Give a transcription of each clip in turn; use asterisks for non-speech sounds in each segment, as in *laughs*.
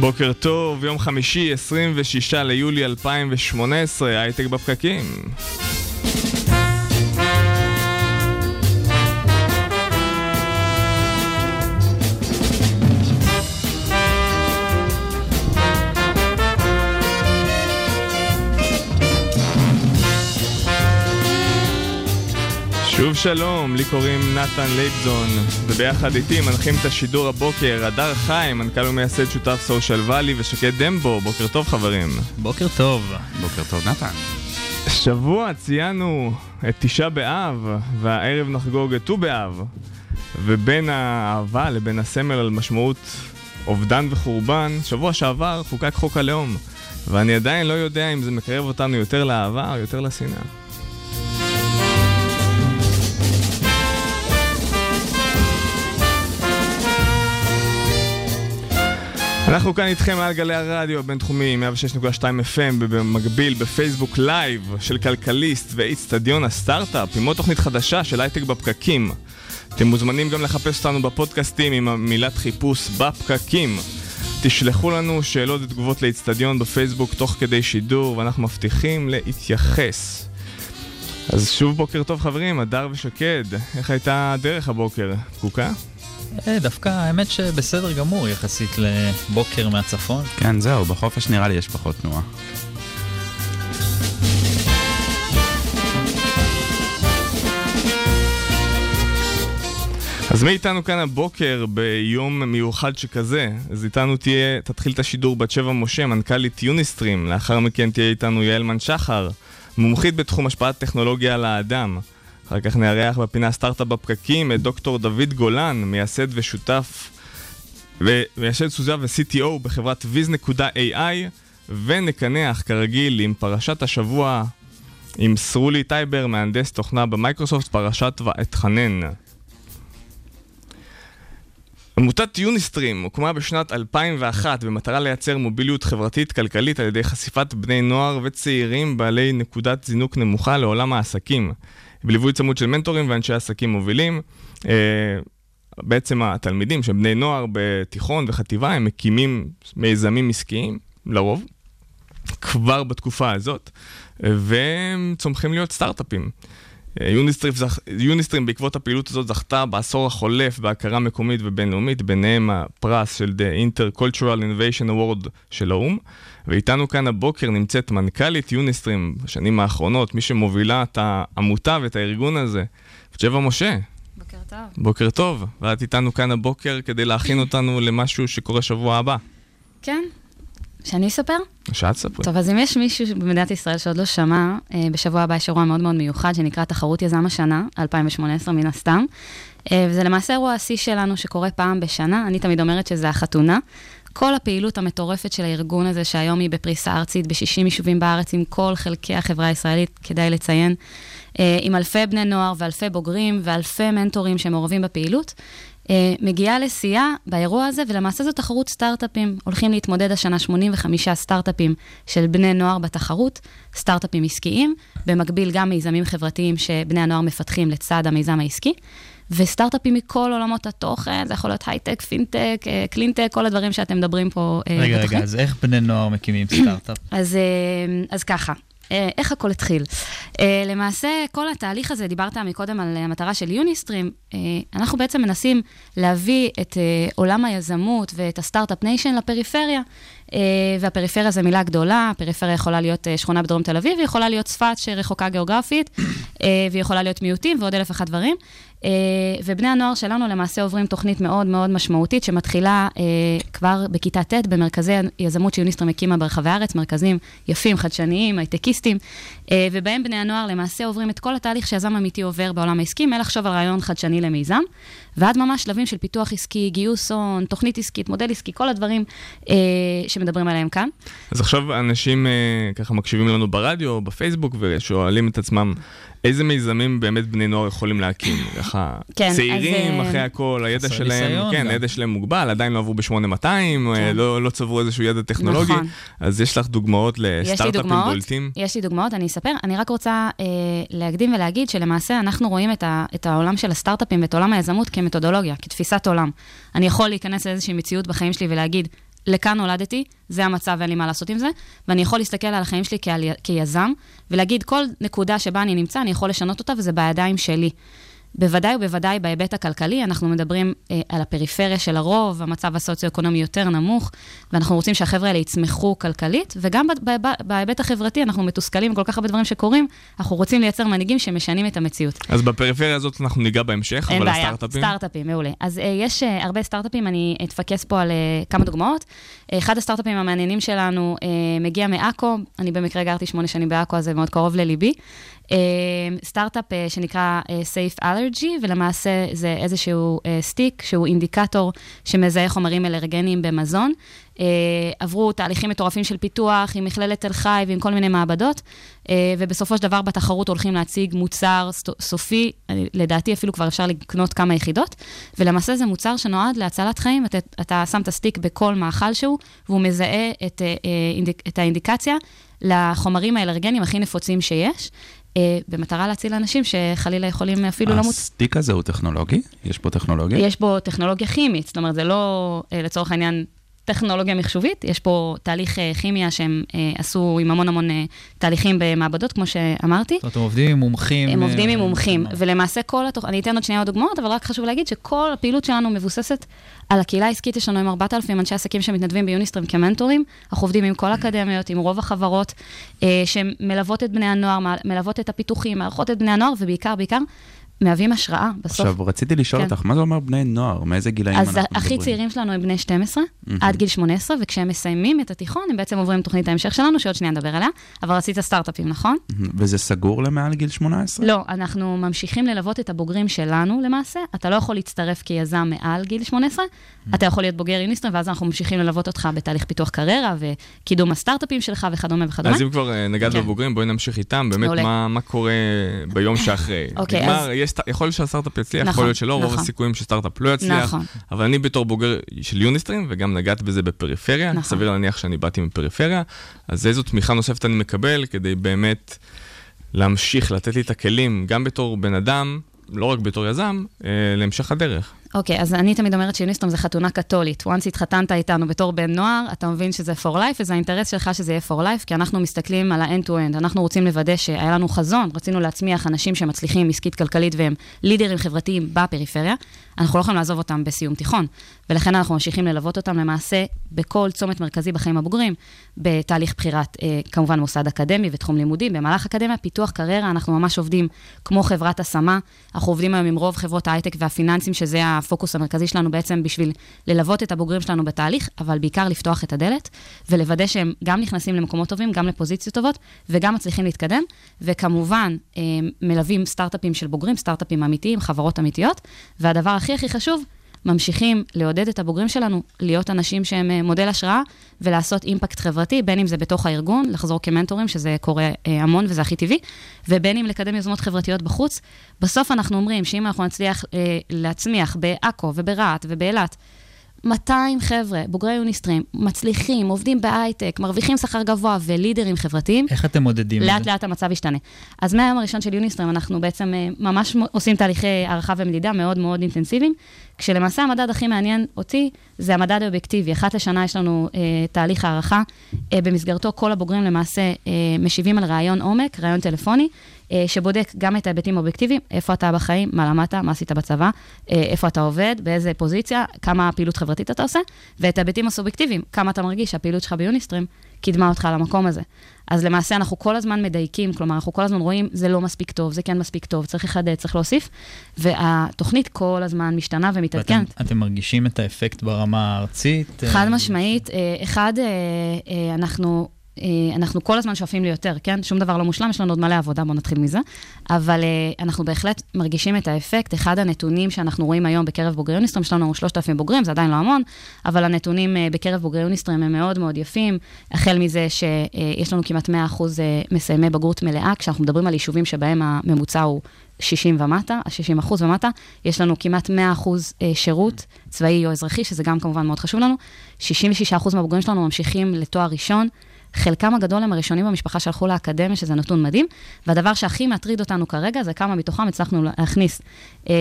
בוקר טוב, יום חמישי, 26 ליולי 2018, הייטק בפקקים. שוב שלום, לי קוראים נתן לייבזון, וביחד איתי מנחים את השידור הבוקר, הדר חיים, מנכ"ל ומייסד שותף סושיאל ואלי, ושקד דמבו, בוקר טוב חברים. בוקר טוב. בוקר טוב, נתן. שבוע ציינו את תשעה באב, והערב נחגוג את ט"ו באב. ובין האהבה לבין הסמל על משמעות אובדן וחורבן, שבוע שעבר חוקק חוק הלאום. ואני עדיין לא יודע אם זה מקרב אותנו יותר לאהבה או יותר לשנאה. אנחנו כאן איתכם על גלי הרדיו הבינתחומי 106.2 FM ובמקביל בפייסבוק live של כלכליסט ואיצטדיון הסטארט-אפ עם עוד תוכנית חדשה של הייטק בפקקים. אתם מוזמנים גם לחפש אותנו בפודקאסטים עם המילת חיפוש בפקקים. תשלחו לנו שאלות ותגובות לאיצטדיון בפייסבוק תוך כדי שידור ואנחנו מבטיחים להתייחס. אז שוב בוקר טוב חברים, הדר ושקד, איך הייתה הדרך הבוקר? פקוקה? אה, דווקא האמת שבסדר גמור יחסית לבוקר מהצפון. כן, זהו, בחופש נראה לי יש פחות תנועה. אז מי איתנו כאן הבוקר ביום מיוחד שכזה? אז איתנו תהיה, תתחיל את השידור בת שבע משה, מנכ"לית יוניסטרים, לאחר מכן תהיה איתנו יעלמן שחר, מומחית בתחום השפעת טכנולוגיה על האדם. אחר כך נארח בפינה סטארט-אפ בפקקים את דוקטור דוד גולן, מייסד ושותף, ומייסד סוזה ו-CTO בחברת Viz.ai, ונקנח כרגיל עם פרשת השבוע עם סרולי טייבר, מהנדס תוכנה במייקרוסופט, פרשת ואתחנן. עמותת יוניסטרים הוקמה בשנת 2001 במטרה לייצר מוביליות חברתית-כלכלית על ידי חשיפת בני נוער וצעירים בעלי נקודת זינוק נמוכה לעולם העסקים. בליווי צמוד של מנטורים ואנשי עסקים מובילים. אה, בעצם התלמידים שהם בני נוער בתיכון וחטיבה, הם מקימים מיזמים עסקיים, לרוב, כבר בתקופה הזאת, והם צומחים להיות סטארט-אפים. יוניסטרים, יוניסטרים בעקבות הפעילות הזאת זכתה בעשור החולף בהכרה מקומית ובינלאומית, ביניהם הפרס של The Intercultural Innovation Award של האו"ם. ואיתנו כאן הבוקר נמצאת מנכ"לית יוניסטרים בשנים האחרונות, מי שמובילה את העמותה ואת הארגון הזה, ג'בה משה. בוקר טוב. בוקר טוב, ואת איתנו כאן הבוקר כדי להכין *laughs* אותנו למשהו שקורה שבוע הבא. כן, שאני אספר? שאת ספרי. טוב, אז אם יש מישהו במדינת ישראל שעוד לא שמע, אה, בשבוע הבא יש אירוע מאוד מאוד מיוחד שנקרא תחרות יזם השנה, 2018 מן הסתם. אה, וזה למעשה אירוע השיא שלנו שקורה פעם בשנה, אני תמיד אומרת שזה החתונה. כל הפעילות המטורפת של הארגון הזה, שהיום היא בפריסה ארצית ב-60 יישובים בארץ, עם כל חלקי החברה הישראלית, כדאי לציין, אה, עם אלפי בני נוער ואלפי בוגרים ואלפי מנטורים שמעורבים בפעילות, אה, מגיעה לשיאה באירוע הזה, ולמעשה זו תחרות סטארט-אפים. הולכים להתמודד השנה 85 סטארט-אפים של בני נוער בתחרות, סטארט-אפים עסקיים, במקביל גם מיזמים חברתיים שבני הנוער מפתחים לצד המיזם העסקי. וסטארט-אפים מכל עולמות התוכן, זה יכול להיות הייטק, פינטק, אה, קלינטק, כל הדברים שאתם מדברים פה אה, רגע, בתוכנית. רגע, אז איך בני נוער מקימים סטארט-אפ? *clears throat* אז, אז ככה, איך הכל התחיל? למעשה, כל התהליך הזה, דיברת מקודם על המטרה של יוניסטרים, אנחנו בעצם מנסים להביא את עולם היזמות ואת ה start-up nation לפריפריה. והפריפריה זו מילה גדולה, הפריפריה יכולה להיות שכונה בדרום תל אביב, היא יכולה להיות צפת שרחוקה גיאוגרפית, והיא יכולה להיות מיעוטים ועוד אלף ואחת דברים. ובני הנוער שלנו למעשה עוברים תוכנית מאוד מאוד משמעותית, שמתחילה כבר בכיתה ט' במרכזי יזמות שיוניסטרים הקימה ברחבי הארץ, מרכזים יפים, חדשניים, הייטקיסטים, ובהם בני הנוער למעשה עוברים את כל התהליך שיזם אמיתי עובר בעולם העסקי, מלחשוב על רעיון חדשני למיזם. ועד ממש שלבים של פיתוח עסקי, גיוס הון, תוכנית עסקית, מודל עסקי, כל הדברים אה, שמדברים עליהם כאן. אז עכשיו אנשים אה, ככה מקשיבים לנו ברדיו בפייסבוק ושואלים את עצמם, איזה מיזמים באמת בני נוער יכולים להקים? *laughs* ככה, כן, צעירים, אז, אה, אחרי הכל, הידע שלהם, כן, גם. הידע שלהם מוגבל, עדיין לא עברו ב-8200, כן. לא, לא צברו איזשהו ידע טכנולוגי, נכון. אז יש לך דוגמאות לסטארט-אפים בולטים? יש לי דוגמאות, אני אספר. אני רק רוצה אה, להקדים ולהגיד שלמעשה אנחנו רואים את, ה, את העולם של הסטארט-אפים ואת עולם היזמות כמתודולוגיה, כתפיסת עולם. אני יכול להיכנס לאיזושהי מציאות בחיים שלי ולהגיד, לכאן נולדתי, זה המצב, אין לי מה לעשות עם זה, ואני יכול להסתכל על החיים שלי כיזם, ולהגיד, כל נקודה שבה אני נמצא, אני יכול לשנות אותה, וזה בידיים שלי. בוודאי ובוודאי בהיבט הכלכלי, אנחנו מדברים אה, על הפריפריה של הרוב, המצב הסוציו-אקונומי יותר נמוך, ואנחנו רוצים שהחבר'ה האלה יצמחו כלכלית, וגם בהיבט החברתי, אנחנו מתוסכלים מכל כך הרבה דברים שקורים, אנחנו רוצים לייצר מנהיגים שמשנים את המציאות. אז בפריפריה הזאת אנחנו ניגע בהמשך, אבל בעיה, הסטארט-אפים? סטארט-אפים, מעולה. אז uh, יש uh, הרבה סטארט-אפים, אני אתפקס פה על uh, כמה דוגמאות. Uh, אחד הסטארט-אפים המעניינים שלנו uh, מגיע מעכו, אני במקרה גרתי שמונה שנים בעכו, אז זה מאוד קרוב לליבי. Uh, סטארט-אפ uh, שנקרא uh, Safe Allergy, ולמעשה זה איזשהו uh, סטיק שהוא אינדיקטור שמזהה חומרים אלרגניים במזון. עברו תהליכים מטורפים של פיתוח עם מכללת תל חי ועם כל מיני מעבדות, ובסופו של דבר בתחרות הולכים להציג מוצר סופי, אה, לדעתי אפילו כבר אפשר לקנות כמה יחידות, ולמעשה זה מוצר שנועד להצלת חיים, אתה, אתה שם את הסטיק בכל מאכל שהוא, והוא מזהה את, את האינדיקציה לחומרים האלרגניים הכי נפוצים שיש. Uh, במטרה להציל אנשים שחלילה יכולים אפילו למות. הסטיק הזה הוא טכנולוגי? יש פה טכנולוגיה? יש בו טכנולוגיה כימית, זאת אומרת, זה לא אה, לצורך העניין טכנולוגיה מחשובית, יש פה תהליך אה, כימיה שהם אה, עשו עם המון המון אה, תהליכים במעבדות, כמו שאמרתי. זאת אומרת, הם עובדים עם מומחים. הם עובדים עם מומחים, ולמעשה כל התוכ... אני אתן עוד שנייה עוד דוגמאות, אבל רק חשוב להגיד שכל הפעילות שלנו מבוססת על הקהילה העסקית, יש לנו עם 4,000 אנשי עסקים שמתנדבים ביוניסטרים כמנטורים, אנחנו עובדים עם כל האקדמיות, עם רוב החברות, שמלוות את בני הנוער, מלוות את הפיתוחים, מארחות את בני הנוער, ובעיקר, בעיקר, מהווים השראה בסוף. עכשיו, רציתי לשאול כן. אותך, מה זה אומר בני נוער? מאיזה גילאים אנחנו אז מדברים? הכי צעירים שלנו הם בני 12, עד גיל 18, וכשהם מסיימים את התיכון, הם בעצם עוברים תוכנית ההמשך שלנו, שעוד שנייה נדבר עליה, אבל רצית סטארט-אפים, נכון? מהמם. וזה סגור למעל גיל 18? לא, אנחנו ממשיכים ללוות את הבוגרים שלנו למעשה. אתה לא יכול להצטרף כיזם מעל גיל 18, אתה יכול להיות בוגר יוניסטרים, ואז אנחנו ממשיכים ללוות אותך בתהליך פיתוח קריירה וקידום הסטארט-אפים שלך וכדומה וכדומה. אז אם כבר אה, נגעת כן. בבוגרים, בואי נמשיך איתם, באמת מעולה. מה, מה קורה ביום שאחרי. אוקיי, נגמר, אז- יכול להיות שהסטארט-אפ יצליח, נכון, יכול להיות שלא, רוב נכון. הסיכויים שסטארט-אפ לא יצליח, נכון. אבל אני בתור בוגר של יוניסטרים, וגם נגעת בזה בפריפריה, נכון. סביר להניח שאני באתי מפריפריה, אז איזו תמיכה נוספת אני מקבל כדי באמת להמשיך לתת לי את הכלים, גם בתור בן אדם, לא רק בתור יזם, אה, להמשך הדרך. אוקיי, אז אני תמיד אומרת שיוניסטרים זה חתונה קתולית. once התחתנת איתנו בתור בן נוער, אתה מבין שזה for life, וזה האינטרס שלך שזה יהיה for life, כי אנחנו מסתכלים על ה-end-to-end. אנחנו רוצים לוודא שהיה לנו חזון, רצינו להצמיח אנשים שמצליחים עסקית כלכלית והם לידרים חברתיים בפריפריה. אנחנו לא יכולים לעזוב אותם בסיום תיכון, ולכן אנחנו ממשיכים ללוות אותם למעשה בכל צומת מרכזי בחיים הבוגרים, בתהליך בחירת, אה, כמובן, מוסד אקדמי ותחום לימודים, במהלך אקדמיה, פיתוח קריירה, אנחנו ממש עובדים כמו חברת השמה. אנחנו עובדים היום עם רוב חברות ההייטק והפיננסים, שזה הפוקוס המרכזי שלנו בעצם בשביל ללוות את הבוגרים שלנו בתהליך, אבל בעיקר לפתוח את הדלת, ולוודא שהם גם נכנסים למקומות טובים, גם לפוזיציות טובות, וגם מצליחים להתקדם, וכמובן, אה, מלווים סטארט-אפים של בוגרים, סטארט-אפים אמיתיים, חברות אמיתיות, והדבר הכי הכי חשוב, ממשיכים לעודד את הבוגרים שלנו להיות אנשים שהם אה, מודל השראה ולעשות אימפקט חברתי, בין אם זה בתוך הארגון, לחזור כמנטורים, שזה קורה אה, המון וזה הכי טבעי, ובין אם לקדם יוזמות חברתיות בחוץ. בסוף אנחנו אומרים שאם אנחנו נצליח אה, להצמיח בעכו וברהט ובאילת, 200 חבר'ה, בוגרי יוניסטרים, מצליחים, עובדים בהייטק, מרוויחים שכר גבוה ולידרים חברתיים, איך אתם מודדים את זה? לאט לאט המצב ישתנה. אז מהיום הראשון של יוניסטרים אנחנו בעצם אה, ממש עושים תהליכי הערכה ומדידה מאוד מאוד אינטנסיביים, כשלמעשה המדד הכי מעניין אותי זה המדד האובייקטיבי. אחת לשנה יש לנו אה, תהליך הערכה, אה, במסגרתו כל הבוגרים למעשה אה, משיבים על ראיון עומק, ראיון טלפוני, שבודק גם את ההיבטים האובייקטיביים, איפה אתה בחיים, מה למדת, מה עשית בצבא, אה, איפה אתה עובד, באיזה פוזיציה, כמה פעילות חברתית אתה עושה, ואת ההיבטים הסובייקטיביים, כמה אתה מרגיש שהפעילות שלך ביוניסטרים קידמה אותך למקום הזה. אז למעשה אנחנו כל הזמן מדייקים, כלומר, אנחנו כל הזמן רואים, זה לא מספיק טוב, זה כן מספיק טוב, צריך לחדד, צריך להוסיף, והתוכנית כל הזמן משתנה ואתם ומתעדכנת. אתם מרגישים את האפקט ברמה הארצית? חד אה, משמעית, אה, אחד, אה, אה, אנחנו אה, אנחנו כל הזמן שואפים ליותר, כן? שום דבר לא מושלם, יש לנו עוד מלא עבודה, בואו נתחיל מזה. אבל אה, אנחנו בהחלט מרגישים את האפקט. אחד הנתונים שאנחנו רואים היום בקרב בוגרי יוניסטרים, יש לנו 3,000 בוגרים, זה עדיין לא המון, אבל הנתונים אה, בקרב בוגרי יוניסטרים הם מאוד מאוד יפים. החל מזה שיש לנו כמעט 100% מסיימי בגרות מלאה, כשאנחנו מדברים על יישובים שבהם הממוצע הוא 60 ומטה, 60 אחוז ומטה, יש לנו כמעט 100 אחוז שירות צבאי או אזרחי, שזה גם כמובן מאוד חשוב לנו. 66 אחוז מהבוגרים שלנו ממשיכים לתואר ראשון. חלקם הגדול הם הראשונים במשפחה שהלכו לאקדמיה, שזה נתון מדהים, והדבר שהכי מטריד אותנו כרגע זה כמה מתוכם הצלחנו להכניס אה,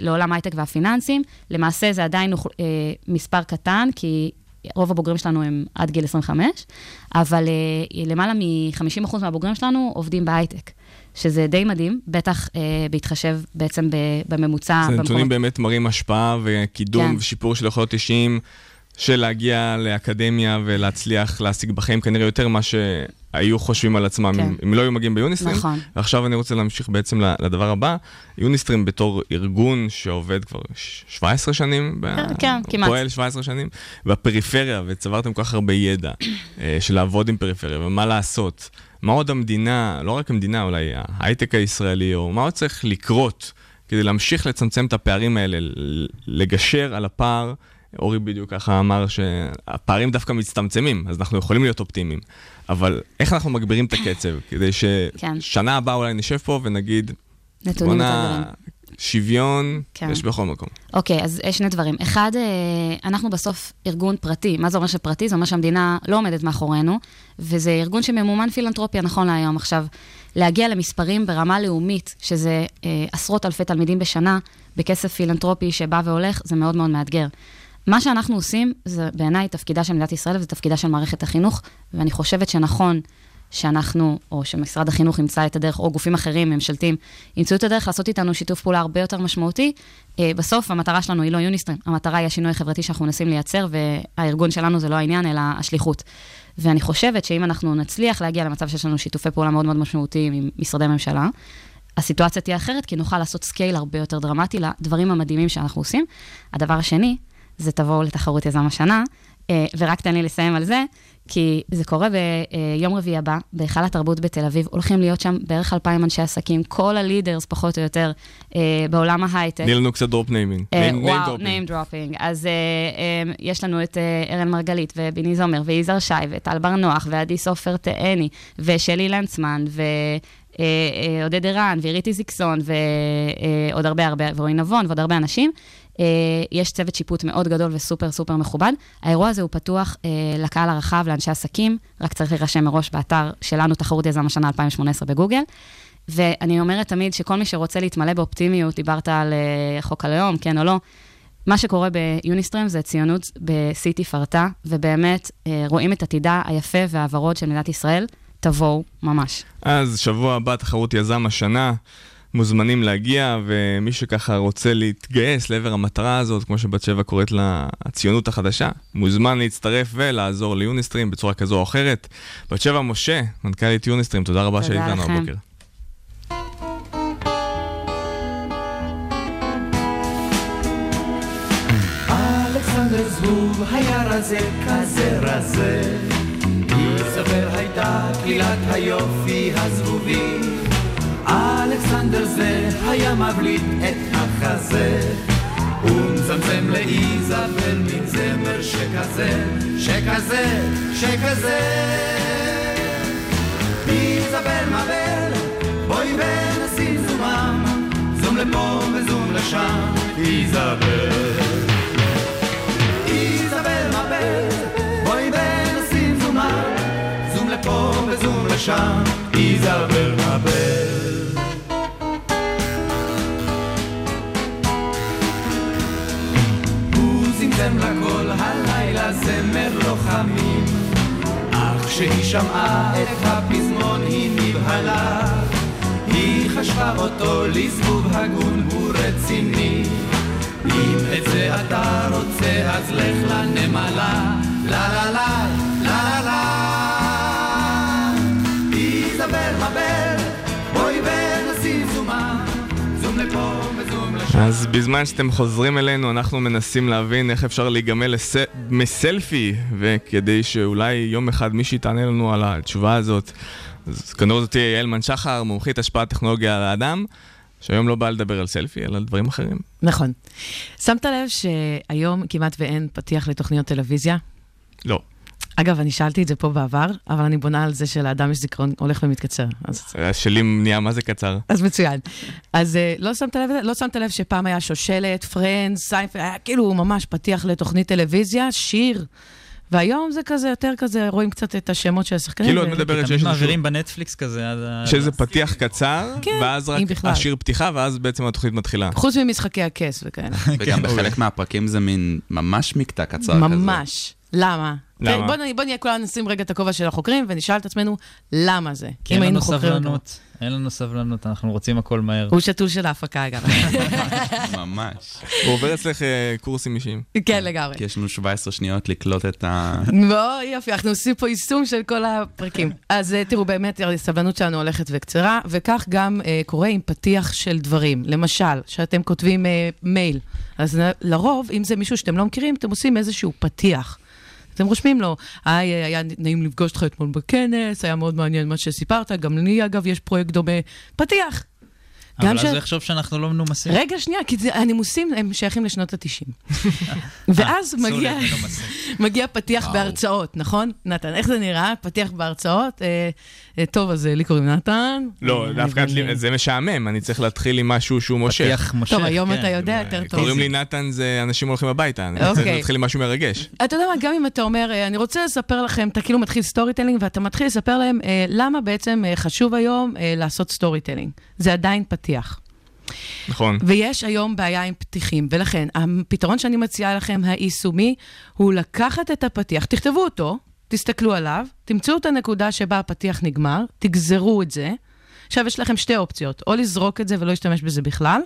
לעולם הייטק והפיננסים. למעשה זה עדיין אה, מספר קטן, כי רוב הבוגרים שלנו הם עד גיל 25, אבל אה, למעלה מ-50% מהבוגרים שלנו עובדים בהייטק. שזה די מדהים, בטח אה, בהתחשב בעצם בממוצע. זה נתונים באמת מראים השפעה וקידום כן. ושיפור של יכולות אישיים. של להגיע לאקדמיה ולהצליח להשיג בחיים כנראה יותר ממה שהיו חושבים על עצמם כן. אם, אם לא היו מגיעים ביוניסטרים. נכון. ועכשיו אני רוצה להמשיך בעצם לדבר הבא. יוניסטרים בתור ארגון שעובד כבר 17 שנים, כן, ב... כן, כמעט. פועל 17 שנים, בפריפריה, וצברתם כל כך הרבה ידע אה, של לעבוד עם פריפריה ומה לעשות. מה עוד המדינה, לא רק המדינה, אולי ההייטק הישראלי, או מה עוד צריך לקרות כדי להמשיך לצמצם את הפערים האלה, לגשר על הפער. אורי בדיוק ככה אמר שהפערים דווקא מצטמצמים, אז אנחנו יכולים להיות אופטימיים. אבל איך אנחנו מגבירים את הקצב, *coughs* כדי ששנה כן. הבאה אולי נשב פה ונגיד, בואנה, שוויון כן. יש בכל מקום. אוקיי, אז יש שני דברים. אחד, אה, אנחנו בסוף ארגון פרטי. מה זה אומר שפרטי? זה אומר שהמדינה לא עומדת מאחורינו, וזה ארגון שממומן פילנטרופיה נכון להיום. עכשיו, להגיע למספרים ברמה לאומית, שזה אה, עשרות אלפי תלמידים בשנה, בכסף פילנטרופי שבא והולך, זה מאוד מאוד מאתגר. מה שאנחנו עושים, זה בעיניי תפקידה של מדינת ישראל וזה תפקידה של מערכת החינוך, ואני חושבת שנכון שאנחנו, או שמשרד החינוך ימצא את הדרך, או גופים אחרים, ממשלתיים, ימצאו את הדרך לעשות איתנו שיתוף פעולה הרבה יותר משמעותי. אה, בסוף, המטרה שלנו היא לא יוניסטרים, המטרה היא השינוי החברתי שאנחנו מנסים לייצר, והארגון שלנו זה לא העניין, אלא השליחות. ואני חושבת שאם אנחנו נצליח להגיע למצב שיש לנו שיתופי פעולה מאוד מאוד משמעותיים עם משרדי ממשלה, הסיטואציה תהיה אחרת, כי נוכל לעשות scale הרבה יותר דרמטי לדברים המדהימים שאנחנו עושים. הדבר השני, זה תבואו לתחרות יזם השנה, אה, ורק תן לי לסיים על זה, כי זה קורה ביום רביעי הבא, בהיכל התרבות בתל אביב, הולכים להיות שם בערך 2,000 אנשי עסקים, כל ה leaders פחות או יותר אה, בעולם ההייטק. תני לנו קצת drop naming. אה, וואו, name dropping. אז יש לנו את ארן מרגלית, וביני זומר, ויזהר שי, וטל בר נוח, ועדי סופר תאני, ושלי לנצמן, ו... עודד ערן, ואירית זיקסון, ועוד הרבה הרבה, ורועי נבון, ועוד הרבה אנשים. אה, יש צוות שיפוט מאוד גדול וסופר סופר מכובד. האירוע הזה הוא פתוח אה, לקהל הרחב, לאנשי עסקים, רק צריך להירשם מראש באתר שלנו, תחרות יזם השנה 2018 בגוגל. ואני אומרת תמיד שכל מי שרוצה להתמלא באופטימיות, דיברת על אה, חוק הלאום, כן או לא, מה שקורה ביוניסטרים זה ציונות בשיא תפארתה, ובאמת רואים את עתידה היפה והוורוד של מדינת ישראל. תבואו, ממש. אז שבוע הבא תחרות יזם השנה. מוזמנים להגיע, ומי שככה רוצה להתגייס לעבר המטרה הזאת, כמו שבת שבע קוראת לה הציונות החדשה, מוזמן להצטרף ולעזור ליוניסטרים בצורה כזו או אחרת. בת שבע משה, מנכ"לית יוניסטרים, תודה רבה שהיית לנו הבוקר. זבוב היה רזה כזה רזה, איזבל הייתה כלילת היופי הזבובי אלכסנדר זה היה מבליט את החזה. ומצמצם לאיזבל מין זמר שכזה, שכזה, שכזה. איזבל מבל, בואי ונשים זומם זום לפה וזום לשם. איזבל. איזבל מבל, בואי ונשים זומם זום לפה וזום לשם. איזבל מבל זמזם לה כל הלילה זמר לוחמים. אך כשהיא שמעה את הפזמון היא נבהלה. היא חשבה אותו לזבוב הגון הוא רציני. אם את זה אתה רוצה אז לך לנמלה. לה לה לה לה לה אז בזמן שאתם חוזרים אלינו, אנחנו מנסים להבין איך אפשר להיגמל לס... מסלפי, וכדי שאולי יום אחד מישהי תענה לנו על התשובה הזאת. אז כנראה זאת תהיה יעל מנשחר, מומחית השפעת טכנולוגיה על האדם, שהיום לא באה לדבר על סלפי, אלא על דברים אחרים. נכון. שמת לב שהיום כמעט ואין פתיח לתוכניות טלוויזיה? לא. אגב, אני שאלתי את זה פה בעבר, אבל אני בונה על זה שלאדם יש זיכרון הולך ומתקצר. אז, שלי נהיה מה זה קצר. אז מצוין. אז אה, לא שמת לב, לא שמת לב שפעם היה שושלת, Friends, סיינפלד, היה כאילו ממש פתיח לתוכנית טלוויזיה, שיר. והיום זה כזה, יותר כזה, רואים קצת את השמות של השחקנים. כאילו את מדברת שיש איזשהו... מעבירים בנטפליקס כזה עד ה... שיש איזה פתיח קצר, כן, ואז רק. השיר פתיחה, ואז בעצם התוכנית מתחילה. חוץ ממשחקי הכס וכאלה. *laughs* וגם בחלק מהפרקים זה מין ממש מקטע קצר כזה. ממש. למה? למה? בוא בוא נהיה כולנו נשים רגע את הכובע של החוקרים ונשאל את עצמנו, למה זה? כי אם אין לנו היינו חוקרים. סבלנות, אין לנו סבלנות, אנחנו רוצים הכל מהר. הוא שתול של ההפקה, אגב. *laughs* ממש. הוא עובר אצלך אה, קורסים אישיים. כן, לגמרי. כי יש לנו 17 שניות לקלוט את ה... מאוד יופי, אנחנו עושים פה יישום של כל הפרקים. אז אה, תראו, באמת, הסבלנות שלנו הולכת וקצרה, וכך גם אה, קורה עם פתיח של דברים. למשל, שאתם כותבים אה, מייל, אז לרוב, אם זה מישהו שאתם לא מכירים, אתם עושים איזשהו פתיח. אתם רושמים לו, היי, אה, היה נעים לפגוש אותך אתמול בכנס, היה מאוד מעניין מה שסיפרת, גם לי, אגב, יש פרויקט דומה. פתיח. אבל אז ש- הוא יחשוב שאנחנו לא מנומסים. רגע, שנייה, כי זה- הנימוסים הם שייכים לשנות ה-90. *laughs* ואז אסור מגיע... מגיע פתיח וואו. בהרצאות, נכון? נתן, איך זה נראה? פתיח בהרצאות? אה, אה, טוב, אז אה, לי קוראים נתן. לא, אה, דווקא זה משעמם, אני צריך להתחיל עם משהו שהוא מושך. פתיח מושך, טוב, היום כן. אתה יודע יותר טוב. קוראים לי נתן, זה אנשים הולכים הביתה, אני צריך אוקיי. להתחיל עם משהו מרגש. אתה יודע מה, גם אם אתה אומר, אה, אני רוצה לספר לכם, אתה כאילו מתחיל storytelling, ואתה מתחיל לספר להם אה, למה בעצם אה, חשוב היום אה, לעשות storytelling. זה עדיין פתיח. נכון. ויש היום בעיה עם פתיחים, ולכן הפתרון שאני מציעה לכם, היישומי, הוא לקחת את הפתיח, תכתבו אותו, תסתכלו עליו, תמצאו את הנקודה שבה הפתיח נגמר, תגזרו את זה. עכשיו, יש לכם שתי אופציות, או לזרוק את זה ולא להשתמש בזה בכלל,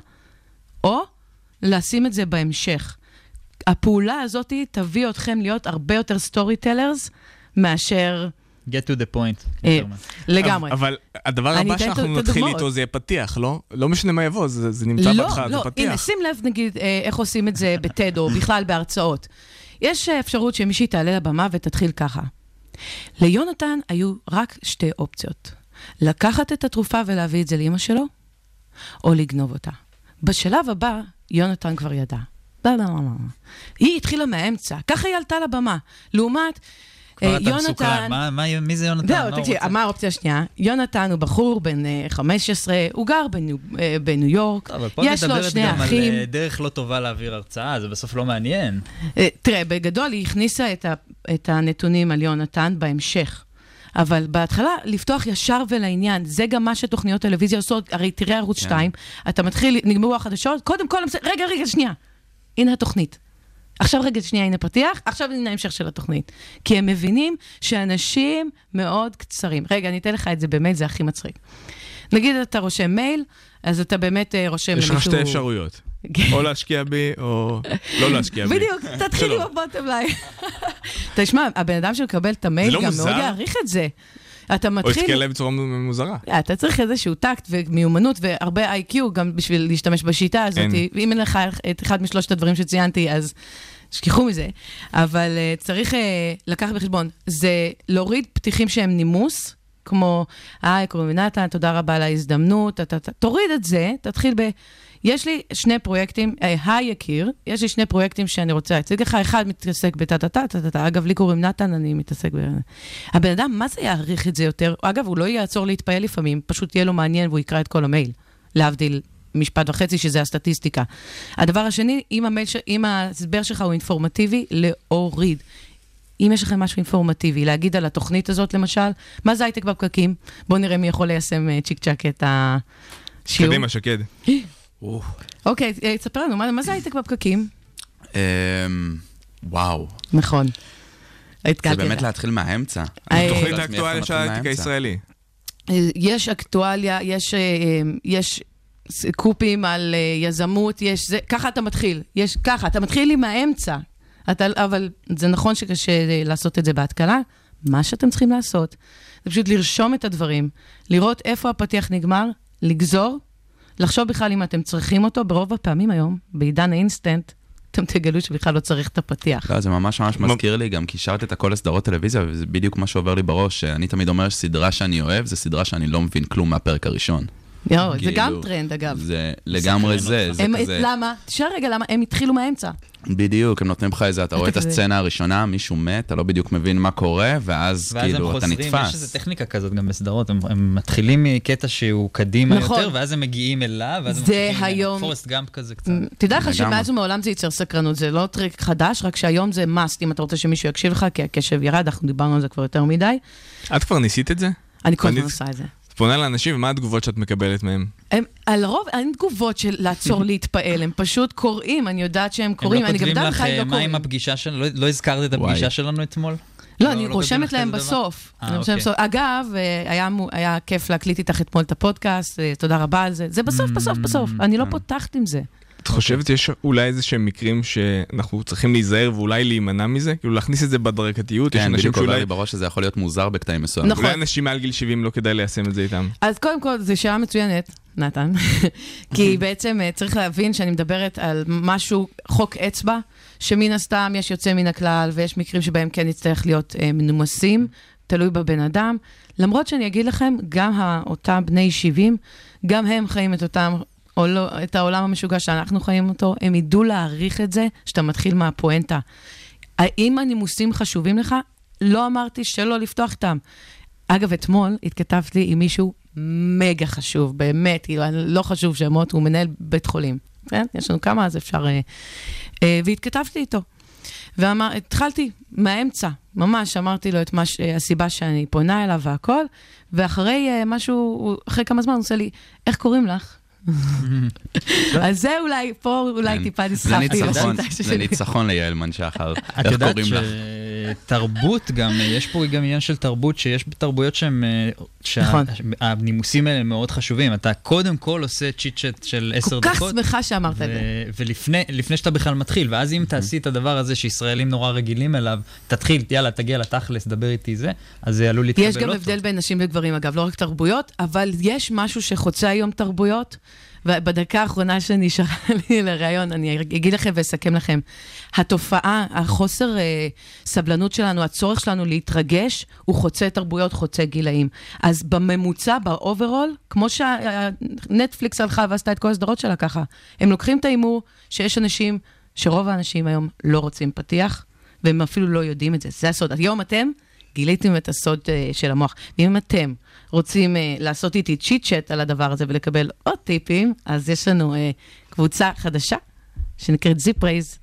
או לשים את זה בהמשך. הפעולה הזאת תביא אתכם להיות הרבה יותר סטורי טלרס מאשר get to the point. אה, מה. לגמרי. אבל הדבר הבא שאנחנו נתחיל. איתו זה יהיה פתיח, לא? לא משנה מה יבוא, זה נמצא לא, בהתחלה, זה לא, הנה, פתיח. שים לב נגיד אה, איך עושים את זה בטד או בכלל בהרצאות. יש אה, אפשרות שמישהי תעלה לבמה ותתחיל ככה. ליונתן היו רק שתי אופציות. לקחת את התרופה ולהביא את זה לאימא שלו, או לגנוב אותה. בשלב הבא, יונתן כבר ידע. לא, לא, לא, לא. היא התחילה מהאמצע, ככה היא עלתה לבמה. לעומת כבר אה, אתה מסוכן. מה- מה- מי זה יונתן? זהו, הוא תקשיב? מה האופציה השנייה? יונתן הוא בחור בן אה, 15, הוא גר בניו- אה, בניו יורק, אבל פה יש את לו מדברת שני גם על אחים. אה, דרך לא טובה להעביר הרצאה, זה בסוף לא מעניין. אה, תראה, בגדול היא הכניסה את, ה, את הנתונים על יונתן בהמשך. אבל בהתחלה, לפתוח ישר ולעניין, זה גם מה שתוכניות טלוויזיה עושות, הרי תראה ערוץ כן. 2, אתה מתחיל, נגמרו החדשות, קודם כל, רגע, רגע, שנייה, הנה התוכנית. עכשיו רגע, שנייה, הנה פתיח, עכשיו הנה ההמשך של התוכנית. כי הם מבינים שאנשים מאוד קצרים. רגע, אני אתן לך את זה במייל, זה הכי מצחיק. נגיד אתה רושם מייל, אז אתה באמת אה, רושם יש לך למישהו... שתי אפשרויות. או להשקיע בי, או לא להשקיע בי. בדיוק, תתחיל עם שלום. ה bottom line. *laughs* תשמע, הבן אדם שמקבל את המייל לא גם? מאוד יעריך את זה. אתה או מתחיל, הסתכל עליהם בצורה מוזרה. אתה צריך איזשהו טקט ומיומנות והרבה איי-קיו גם בשביל להשתמש בשיטה הזאת. אין. ואם אין לך את אחד משלושת הדברים שציינתי, אז שכחו מזה. אבל אה, צריך אה, לקחת בחשבון, זה להוריד פתיחים שהם נימוס, כמו, היי, קוראים לי נתן, תודה רבה על ההזדמנות, אתה, אתה, תוריד את זה, תתחיל ב... יש לי שני פרויקטים, אה, היי יקיר, יש לי שני פרויקטים שאני רוצה להציג לך, אחד מתעסק בטה-טה-טה, טה-טה-טה, אגב, לי קוראים נתן, אני מתעסק ב... הבן אדם, מה זה יעריך את זה יותר? אגב, הוא לא יעצור להתפעל לפעמים, פשוט יהיה לו מעניין והוא יקרא את כל המייל, להבדיל משפט וחצי, שזה הסטטיסטיקה. הדבר השני, אם, המייל. אם ההסבר שלך הוא אינפורמטיבי, להוריד. אם יש לכם משהו אינפורמטיבי, להגיד על התוכנית הזאת למשל, מה זה הייטק בפקקים? בואו נראה מי יכול ליישם אה, צ'יק צ'אק את השיעור. קדימה, שקד. *gasps* אוקיי, אה, תספר לנו, מה, זה הייטק בפקקים? אמ, וואו, נכון. זה באמת. להתחיל מהאמצע. אה, אני תוכנית יודעת מאיפה האקטואליה של ההייטק. הישראלי. אה, יש אקטואליה, יש, אה, אה, יש קופים על אה, יזמות, יש זה, ככה אתה מתחיל. יש ככה, אתה מתחיל עם האמצע. אתה, אבל זה נכון שקשה אה, לעשות את זה בהתקלה. מה שאתם צריכים לעשות, זה פשוט לרשום את הדברים, לראות איפה הפתיח נגמר, לגזור, לחשוב בכלל אם אתם צריכים אותו, ברוב הפעמים היום, בעידן האינסטנט, אתם תגלו שבכלל לא צריך את הפתיח. לא, זה ממש ממש מזכיר לי, גם קישרת את הכל לסדרות טלוויזיה, וזה בדיוק מה שעובר לי בראש, שאני תמיד אומר שסדרה שאני אוהב, זה סדרה שאני לא מבין כלום מהפרק הראשון. יואו, זה כאילו, גם טרנד, אגב. זה לגמרי זה, זה הם- כזה... למה? תשאל רגע למה, הם התחילו מהאמצע. בדיוק, הם נותנים לך איזה, אתה רואה את הסצנה הראשונה, מישהו מת, אתה לא בדיוק מבין מה קורה, ואז ואז הם כאילו אתה חוזרים, יש איזו נתפס. טכניקה כזאת גם בסדרות, הם, הם מתחילים מקטע שהוא קדימה נכון. יותר, ואז הם מגיעים אליו, ואז הם היום- פורסט גאמפ כזה קצת. תדע לך. שמאז ומעולם זה ייצר סקרנות, זה לא טריק חדש, רק שהיום זה must, אם אתה רוצה שמישהו יקשיב לך, כי הקשב ירד, אנחנו דיברנו על זה כבר יותר מדי. את כבר ניסית את זה? אני כל הזמן עושה את זה. את פונה לאנשים, ומה התגובות שאת מקבלת מהם? הם, על הרוב אין תגובות של לעצור *laughs* להתפעל, הם פשוט קוראים, אני יודעת שהם הם קוראים, לא אני גם כותבים יודעת לך הם אה, לא מה עם. הפגישה שלנו, לא- לא הזכרת את וואי. הפגישה שלנו אתמול? לא, לא- אני לא כותבים רושמת להם? בסוף. אה, אני רושמת אוקיי. בסוף. אגב, אה, היה כיף להקליט איתך אתמול את הפודקאסט, אה, תודה רבה על זה. זה בסוף, בסוף, בסוף. אני לא פותחת עם זה. את חושבת שיש אולי איזה שהם מקרים שאנחנו צריכים להיזהר ואולי להימנע מזה? כאילו להכניס את זה בהדרגתיות? יש כן, אנשים בדיוק עובר. לי בראש שזה יכול להיות מוזר בקטעים מסוימים. נכון. אולי אנשים מעל גיל 70 לא כדאי ליישם את זה איתם. אז קודם כל, זו שאלה מצוינת, נתן, *laughs* כי בעצם אה, צריך להבין שאני מדברת על משהו, חוק אצבע, שמן הסתם יש יוצא מן הכלל, ויש מקרים שבהם כן נצטרך להיות אה, מנומסים, תלוי בבן אדם. למרות שאני אגיד לכם, גם אותם בני 70, גם הם חיים את אותם... או לא, את העולם המשוגע שאנחנו חיים אותו, הם ידעו להעריך את זה, שאתה מתחיל מהפואנטה. האם הנימוסים חשובים לך? לא אמרתי שלא לפתוח איתם. אגב, אתמול התכתבתי עם מישהו מגה חשוב, באמת, כאילו, לא חשוב שמות, הוא מנהל בית חולים. כן? יש לנו כמה, אז אפשר... אה, אה, והתכתבתי איתו. והתחלתי מהאמצע, ממש אמרתי לו את מה, הסיבה שאני פונה אליו והכל, ואחרי אה, משהו, אחרי כמה זמן הוא עושה לי, איך קוראים לך? *laughs* אז זה אולי, פה אולי. טיפה זה נסחפתי בשיטה זה שלי. ניצחון ליעל שחר. איך קוראים לך? שתרבות גם, יש פה גם עניין של תרבות, שיש תרבויות שהן, נכון. שהנימוסים האלה מאוד חשובים. אתה קודם כל עושה צ'יט צ'אט של עשר כל דקות. כך שמחה שאמרת את זה. ולפני לפני שאתה בכלל מתחיל, ואז אם תעשי את הדבר הזה שישראלים נורא רגילים אליו, תתחיל, יאללה, תגיע לתכלס, דבר איתי זה, אז זה עלול להתקבל לא יש. גם הבדל בין נשים לגברים, אגב, לא רק תרבויות, אבל יש משהו שחוצה היום תרבויות, ובדקה האחרונה שנשארה *laughs* לי לראיון, אני אגיד לכם ואסכם לכם. התופעה, החוסר אה, סבלנות שלנו, הצורך שלנו להתרגש, הוא חוצה תרבויות, חוצה גילאים. אז בממוצע, ב overall, כמו שנטפליקס הלכה ועשתה את כל הסדרות שלה ככה, הם לוקחים את ההימור שיש אנשים, שרוב האנשים היום לא רוצים פתיח, והם אפילו לא יודעים את זה. זה הסוד. היום אתם גיליתם את הסוד אה, של המוח. ואם אתם רוצים אה, לעשות איתי צ'יט צ'אט על הדבר הזה ולקבל עוד טיפים, אז יש לנו אה, קבוצה חדשה שנקראת זיפ רייז.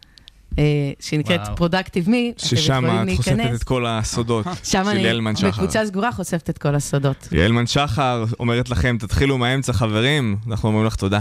אה, שנקראת. פרודקטיב מי, ששם את חושפת את כל הסודות *laughs* שם של אני יעלמן שחר. בקבוצה סגורה חושפת את כל הסודות. יעלמן שחר אומרת לכם, תתחילו מהאמצע חברים, אנחנו אומרים לך תודה.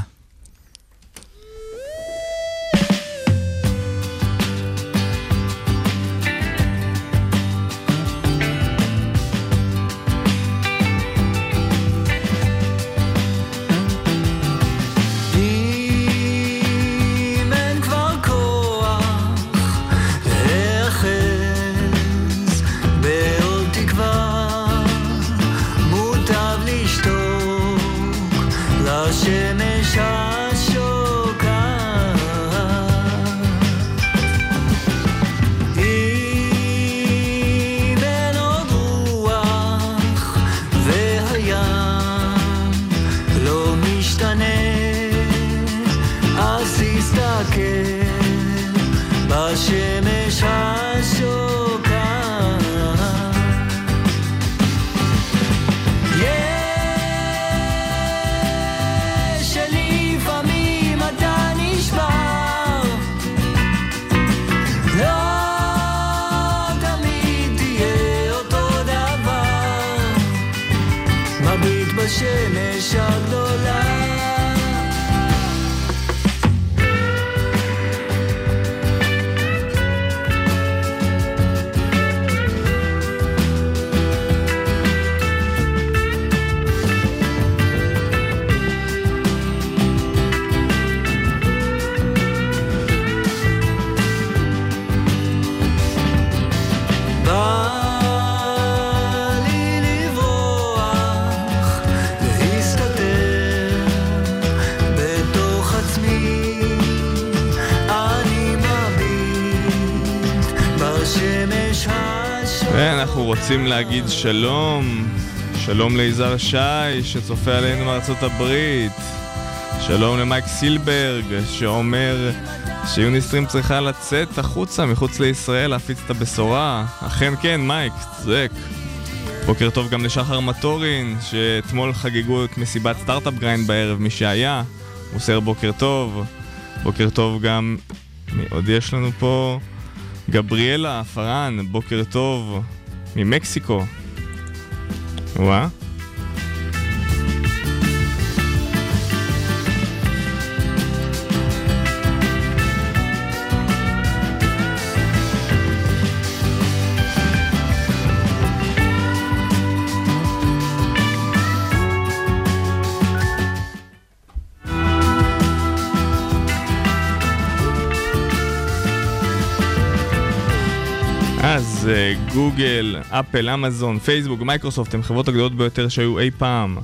רוצים להגיד שלום, שלום ליזהר שי שצופה עלינו מארצות הברית, שלום למייק סילברג שאומר ש Unistream צריכה לצאת החוצה מחוץ לישראל להפיץ את הבשורה. אכן כן, מייק, צודק. בוקר טוב גם לשחר מטורין, שאתמול חגגו את מסיבת Startup Grind בערב, מי שהיה, מוסר בוקר טוב. בוקר טוב גם, מי עוד יש לנו פה? גבריאלה פארן, בוקר טוב, ממקסיקו. וואה. אז אה, גוגל, אפל, אמזון, פייסבוק, מייקרוסופט הם חברות הגדולות ביותר שהיו אי פעם.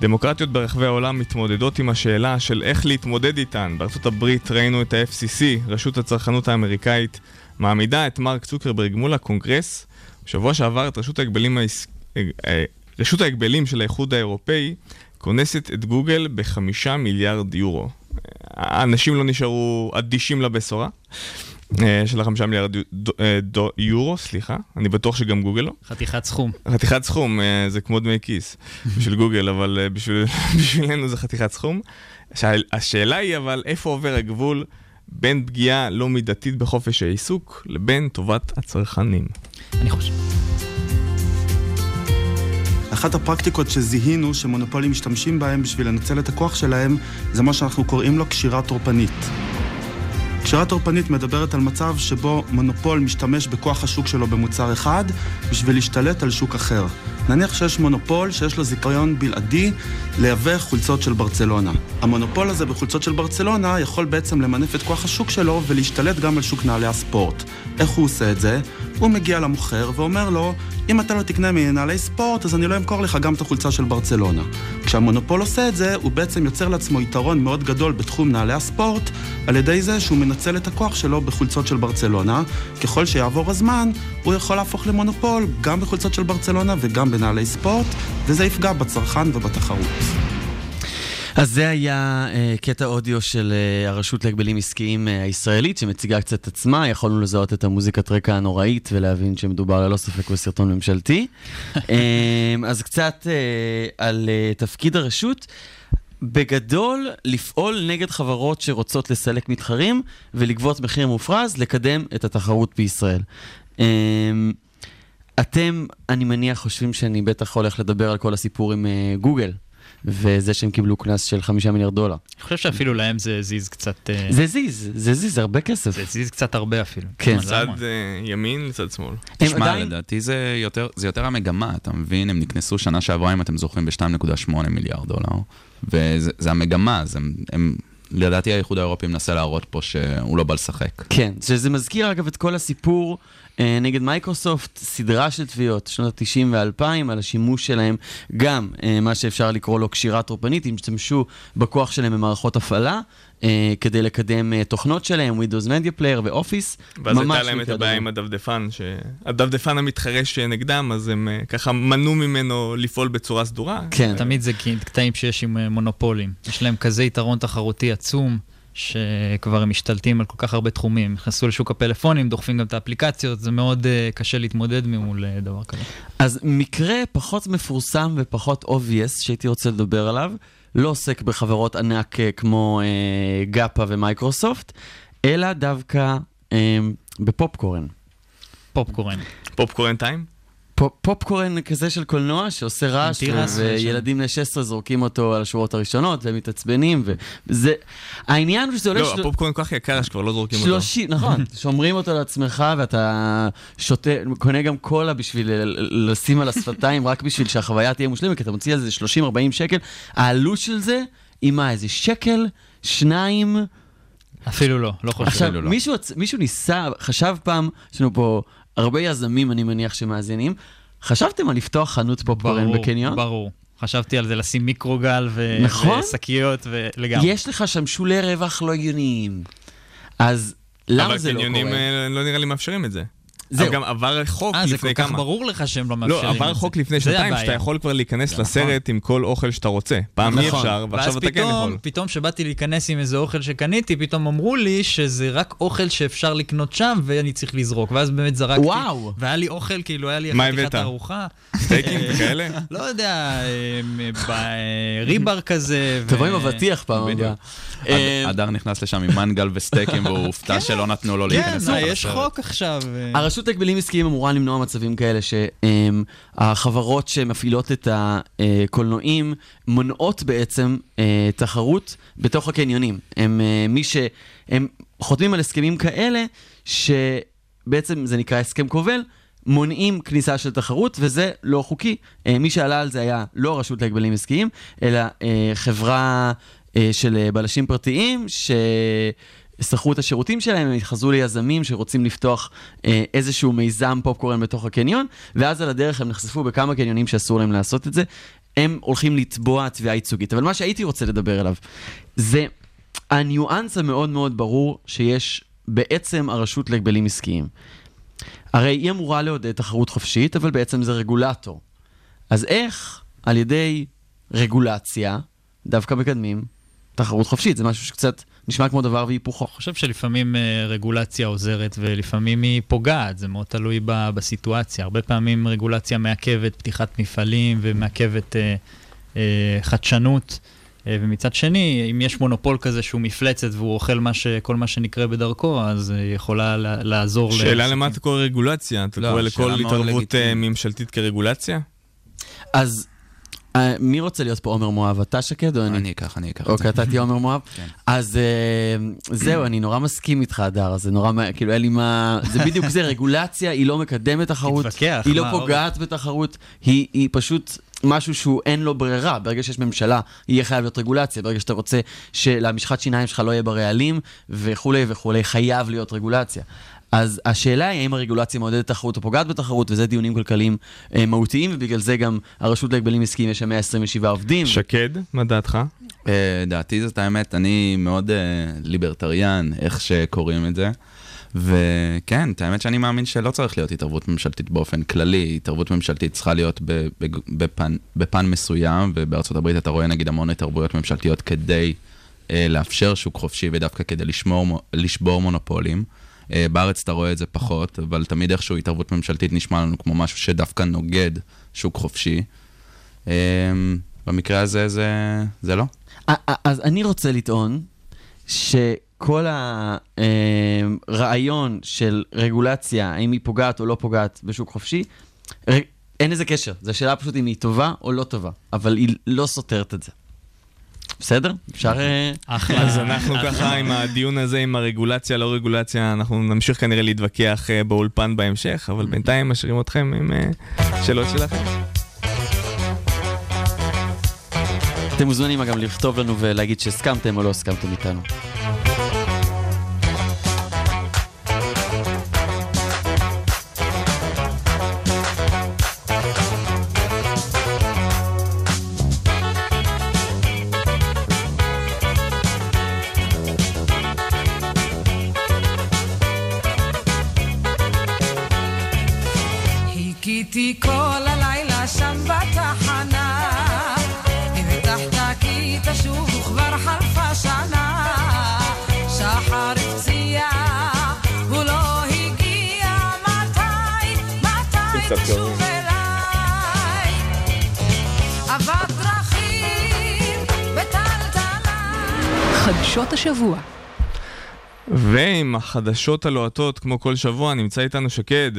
דמוקרטיות ברחבי העולם מתמודדות עם השאלה של איך להתמודד איתן. בארצות הברית ראינו את ה-FCC, רשות הצרכנות האמריקאית, מעמידה את מרק צוקרברג מול הקונגרס. בשבוע שעבר את רשות ההגבלים, העס... אה, אה, רשות ההגבלים של האיחוד האירופאי קונסת את גוגל בחמישה מיליארד יורו. האנשים לא נשארו אדישים לבשורה. אה, של החמישה מיליארד אה, יורו, סליחה, אני בטוח שגם גוגל לא. חתיכת סכום. חתיכת סכום, אה, זה כמו דמי כיס בשביל גוגל, אבל בשביל, *laughs* בשבילנו זה חתיכת סכום. השאל- השאלה היא אבל איפה עובר הגבול בין פגיעה לא מידתית בחופש העיסוק לבין טובת הצרכנים. אני חושב. אחת הפרקטיקות שזיהינו שמונופולים משתמשים בהם בשביל לנצל את הכוח שלהם, זה מה שאנחנו קוראים לו קשירה טורפנית. קשירה טורפנית מדברת על מצב שבו מונופול משתמש בכוח השוק שלו במוצר אחד בשביל להשתלט על שוק אחר. נניח שיש מונופול שיש לו זיכיון בלעדי לייבא חולצות של ברצלונה. המונופול הזה בחולצות של ברצלונה יכול בעצם למנף את כוח השוק שלו ולהשתלט גם על שוק נעלי הספורט. איך הוא עושה את זה? הוא מגיע למוכר ואומר לו, אם אתה לא תקנה מנעלי ספורט, אז אני לא אמכור לך גם את החולצה של ברצלונה. כשהמונופול עושה את זה, הוא בעצם יוצר לעצמו יתרון מאוד גדול בתחום נעלי הספורט, על ידי זה שהוא מנצל את הכוח שלו בחולצות של ברצלונה. ככל שיעבור הזמן, הוא יכול להפוך למונופול גם בחולצות של ברצלונה וגם בנעלי ספורט, וזה יפגע בצרכן ובתחרות. אז זה היה uh, קטע אודיו של uh, הרשות להגבלים עסקיים uh, הישראלית, שמציגה קצת את עצמה, יכולנו לזהות את המוזיקת רקע הנוראית ולהבין שמדובר ללא ספק בסרטון ממשלתי. um, *laughs* אז קצת uh, על uh, תפקיד הרשות. בגדול, לפעול נגד חברות שרוצות לסלק מתחרים ולגבות מחיר מופרז, לקדם את התחרות בישראל. Um, אתם, אני מניח, חושבים שאני בטח הולך לדבר על כל הסיפור עם uh, גוגל, וזה שהם קיבלו קנס של חמישה מיליארד דולר. אני חושב שאפילו להם זה זיז קצת... אה, זה זיז, זה זיז, זה הרבה כסף. זה זיז קצת הרבה אפילו. כן. זה צד המון. אה, ימין לצד שמאל. תשמע, לדעתי זה יותר, זה יותר המגמה, אתה מבין? הם נקנסו שנה שעברה, אם אתם זוכרים, ב-2.8 מיליארד דולר. וזה זה המגמה, זה, הם, לדעתי האיחוד האירופי מנסה להראות פה שהוא לא בא לשחק. כן, שזה מזכיר אגב את כל הסיפור נגד מייקרוסופט, סדרה של תביעות, שנות ה-90 ו-2000, על השימוש שלהם, גם אה, מה שאפשר לקרוא לו קשירה טורפנית, הם השתמשו בכוח שלהם במערכות הפעלה, אה, כדי לקדם אה, תוכנות שלהם, Windows Media Player ואופיס. ואז הייתה להם את הבעיה. עם הדפדפן, שהדפדפן המתחרש נגדם, אז הם אה, ככה מנעו ממנו לפעול בצורה סדורה. כן, תמיד זה קטעים שיש עם אה, מונופולים. יש להם כזה יתרון תחרותי עצום, שכבר הם משתלטים על כל כך הרבה תחומים. נכנסו לשוק הפלאפונים, דוחפים גם את האפליקציות, זה מאוד אה, קשה להתמודד מול אה, דבר כזה. אז מקרה פחות מפורסם ופחות obvious שהייתי רוצה לדבר עליו, לא עוסק בחברות ענק אה, כמו אה, GAFA ומייקרוסופט, אלא דווקא אה, בפופקורן. פופקורן. Popcorn Time? פופ- פופקורן כזה של קולנוע שעושה רעש, וילדים בני 16 זורקים אותו על השורות הראשונות והם מתעצבנים, וזה... העניין הוא שזה עולה... לא, של- הפופקורן כל כך יקר שכבר לא זורקים אותו. שלושים, נכון, *laughs* שומרים אותו לעצמך ואתה שותה, קונה גם קולה בשביל לשים על השפתיים, רק בשביל שהחוויה תהיה מושלמת, כי אתה מוציא על זה 30-40 שקל. העלות של זה היא מה, איזה שקל? שניים? אפילו לא, לא חושב. עכשיו, לא. מישהו, מישהו ניסה, חשב פעם, יש לנו פה הרבה יזמים, אני מניח, שמאזינים, חשבתם על לפתוח חנות פופקורן ברור, בקניון? ברור. חשבתי על זה לשים מיקרוגל ו- נכון. ושקיות ולגמרי. יש לך שם שולי רווח לא הגיוניים. אז למה זה לא אבל קורה? קניונים אה, לא נראה לי מאפשרים את זה. זהו. אבל גם עבר חוק אה, זה לפני כל כך כמה. ברור לך שהם לא מאפשרים לא, את עבר זה. חוק לפני זה שנתיים. שאתה יכול כבר להיכנס זה לסרט עם כל אוכל שאתה רוצה. פעם אי נכון. אפשר, ועכשיו אתה כן ואז יכול. פתאום, פתאום כשבאתי להיכנס עם איזה אוכל שקניתי, פתאום אמרו לי שזה רק אוכל שאפשר לקנות שם ואני צריך לזרוק. ואז באמת זרקתי. וואו. והיה לי אוכל, כאילו היה לי מה חתיכת? ארוחה. סטייקים אה, וכאלה? לא יודע, אה, ב- ריבר כזה. תבוא עם אבטיח פעם. הבאה. הד- אה, הדר נכנס לשם עם מנגל וסטייקים והוא הופתע שלא נתנו לו כן, להיכנס. אה, לתוך יש. חוק עכשיו. אה, הרשות להגבלים עסקיים אמורה למנוע מצבים כאלה שהחברות שמפעילות את הקולנועים מונעות בעצם אה, תחרות בתוך הקניונים. הם אה, מי שהם חותמים על הסכמים כאלה שבעצם זה נקרא הסכם כובל. מונעים כניסה של תחרות, וזה לא חוקי. אה, מי שעלה על זה היה לא הרשות להגבלים עסקיים, אלא חברה של בלשים פרטיים, ששכרו את השירותים שלהם, הם התחזו ליזמים שרוצים לפתוח אה, איזשהו מיזם פופקורן בתוך הקניון, ואז על הדרך הם נחשפו בכמה קניונים שאסור להם לעשות את זה. הם הולכים לתבוע תביעה ייצוגית. אבל מה שהייתי רוצה לדבר עליו, זה הניואנס המאוד מאוד ברור שיש בעצם הרשות להגבלים עסקיים. הרי היא אמורה לעודד תחרות חופשית, אבל בעצם זה רגולטור. אז איך על ידי רגולציה דווקא מקדמים תחרות חופשית? זה משהו שקצת נשמע כמו דבר והיפוכו. אני חושב שלפעמים אה, רגולציה עוזרת ולפעמים היא פוגעת, זה מאוד תלוי ב- בסיטואציה. הרבה פעמים רגולציה מעכבת פתיחת מפעלים ומעכבת אה, אה, חדשנות. אה, ומצד שני, אם יש מונופול כזה שהוא מפלצת והוא אוכל מה ש... כל מה שנקרה בדרכו, אז אה, היא יכולה לה- לעזור שאלה. למה אתה קורא רגולציה? אתה לא, קורא לכל התערבות. אה, ממשלתית כרגולציה? אז אה, מי רוצה להיות פה עומר מואב? אתה שקד או אני? אני אקח, אני אקח אוקיי. אתה תהיה עומר מואב? *laughs* כן. אז אה, זהו, אני נורא מסכים איתך, הדר, זה נורא, כאילו, אין לי מה... זה בדיוק זה, רגולציה היא לא מקדמת תחרות, היא לא מה, פוגעת בתחרות, היא פשוט... משהו שהוא אין לו ברירה, ברגע שיש ממשלה, יהיה חייב להיות רגולציה, ברגע שאתה רוצה שלמשחת שיניים שלך לא יהיה ברעלים וכולי וכולי, חייב להיות רגולציה. אז השאלה היא האם הרגולציה מעודדת תחרות או פוגעת בתחרות, וזה דיונים כלכליים אה, מהותיים, ובגלל זה גם הרשות להגבלים עסקיים יש שם 127 עובדים. שקד, מה דעתך? אה, דעתי זאת האמת, אני מאוד אה, ליברטריאן, איך שקוראים את זה. וכן, את האמת שאני מאמין שלא צריך להיות התערבות ממשלתית באופן כללי, התערבות ממשלתית צריכה להיות בפן, בפן מסוים, ובארצות הברית אתה רואה נגיד המון התערבויות ממשלתיות כדי אה, לאפשר שוק חופשי ודווקא כדי לשמור, מו- לשבור מונופולים. אה, בארץ אתה רואה את זה פחות, אבל תמיד איכשהו התערבות ממשלתית נשמע לנו כמו משהו שדווקא נוגד שוק חופשי. אה, במקרה הזה זה, זה לא. אז אני רוצה לטעון שכל הרעיון של רגולציה, האם היא פוגעת או לא פוגעת בשוק חופשי, אין לזה קשר. זו שאלה פשוט אם היא טובה או לא טובה, אבל היא לא סותרת את זה. בסדר? אפשר... אה, אחלה. אז אנחנו ככה עם הדיון הזה, עם הרגולציה, לא רגולציה, אנחנו נמשיך כנראה להתווכח אה, באולפן בהמשך, אבל בינתיים משאירים אתכם עם אה, שאלות שלכם. אתם מוזמנים גם לכתוב לנו ולהגיד שהסכמתם או לא הסכמתם איתנו. קצת קרוב. חדשות השבוע. ועם החדשות הלוהטות, כמו כל שבוע, נמצא איתנו שקד.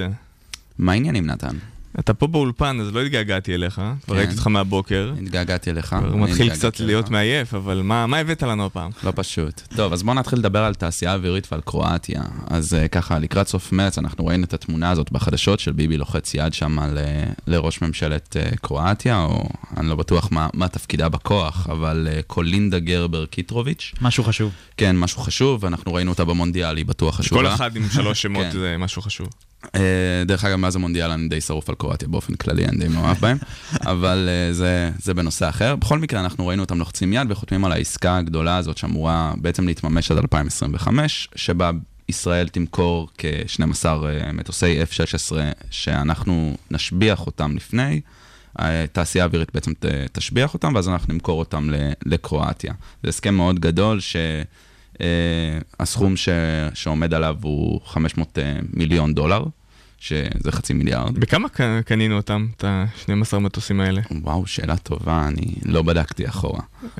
מה העניינים, נתן? אתה פה באולפן, אז לא התגעגעתי אליך, כבר כן. ראיתי אותך מהבוקר. התגעגעתי אליך. כבר אני מתחיל קצת אליך. להיות מעייף, אבל מה מה הבאת לנו הפעם? לא פשוט. טוב, אז בואו נתחיל לדבר על תעשייה אווירית ועל קרואטיה. אז אה, ככה, לקראת סוף מרץ אנחנו ראינו את התמונה הזאת בחדשות של ביבי לוחץ יד שם ל, לראש ממשלת אה, קרואטיה, או אני לא בטוח מה, מה תפקידה בכוח, אבל אה, קולינדה גרבר קיטרוביץ'. משהו חשוב. כן, משהו חשוב, אנחנו ראינו אותה במונדיאל, היא בטוח חשובה. כל אחד עם שלוש *laughs* שמות כן. זה משהו חשוב. אה, דרך אגב, מאז המונדיאל אני די שרוף על קרואטיה באופן כללי, אני די מאוהב בהם, *laughs* אבל אה, זה, זה בנושא אחר. בכל מקרה, אנחנו ראינו אותם לוחצים יד וחותמים על העסקה הגדולה הזאת שאמורה בעצם להתממש עד 2025, שבה ישראל תמכור כ-12 מטוסי F-16 שאנחנו נשביח אותם לפני, התעשייה האווירית בעצם תשביח אותם, ואז אנחנו נמכור אותם לקרואטיה. זה הסכם מאוד גדול, שהסכום ש- שעומד עליו הוא 500 אה, מיליון דולר, שזה חצי מיליארד. בכמה ק- קנינו אותם, את ה-12 מטוסים האלה? וואו, שאלה טובה, אני לא בדקתי אחורה.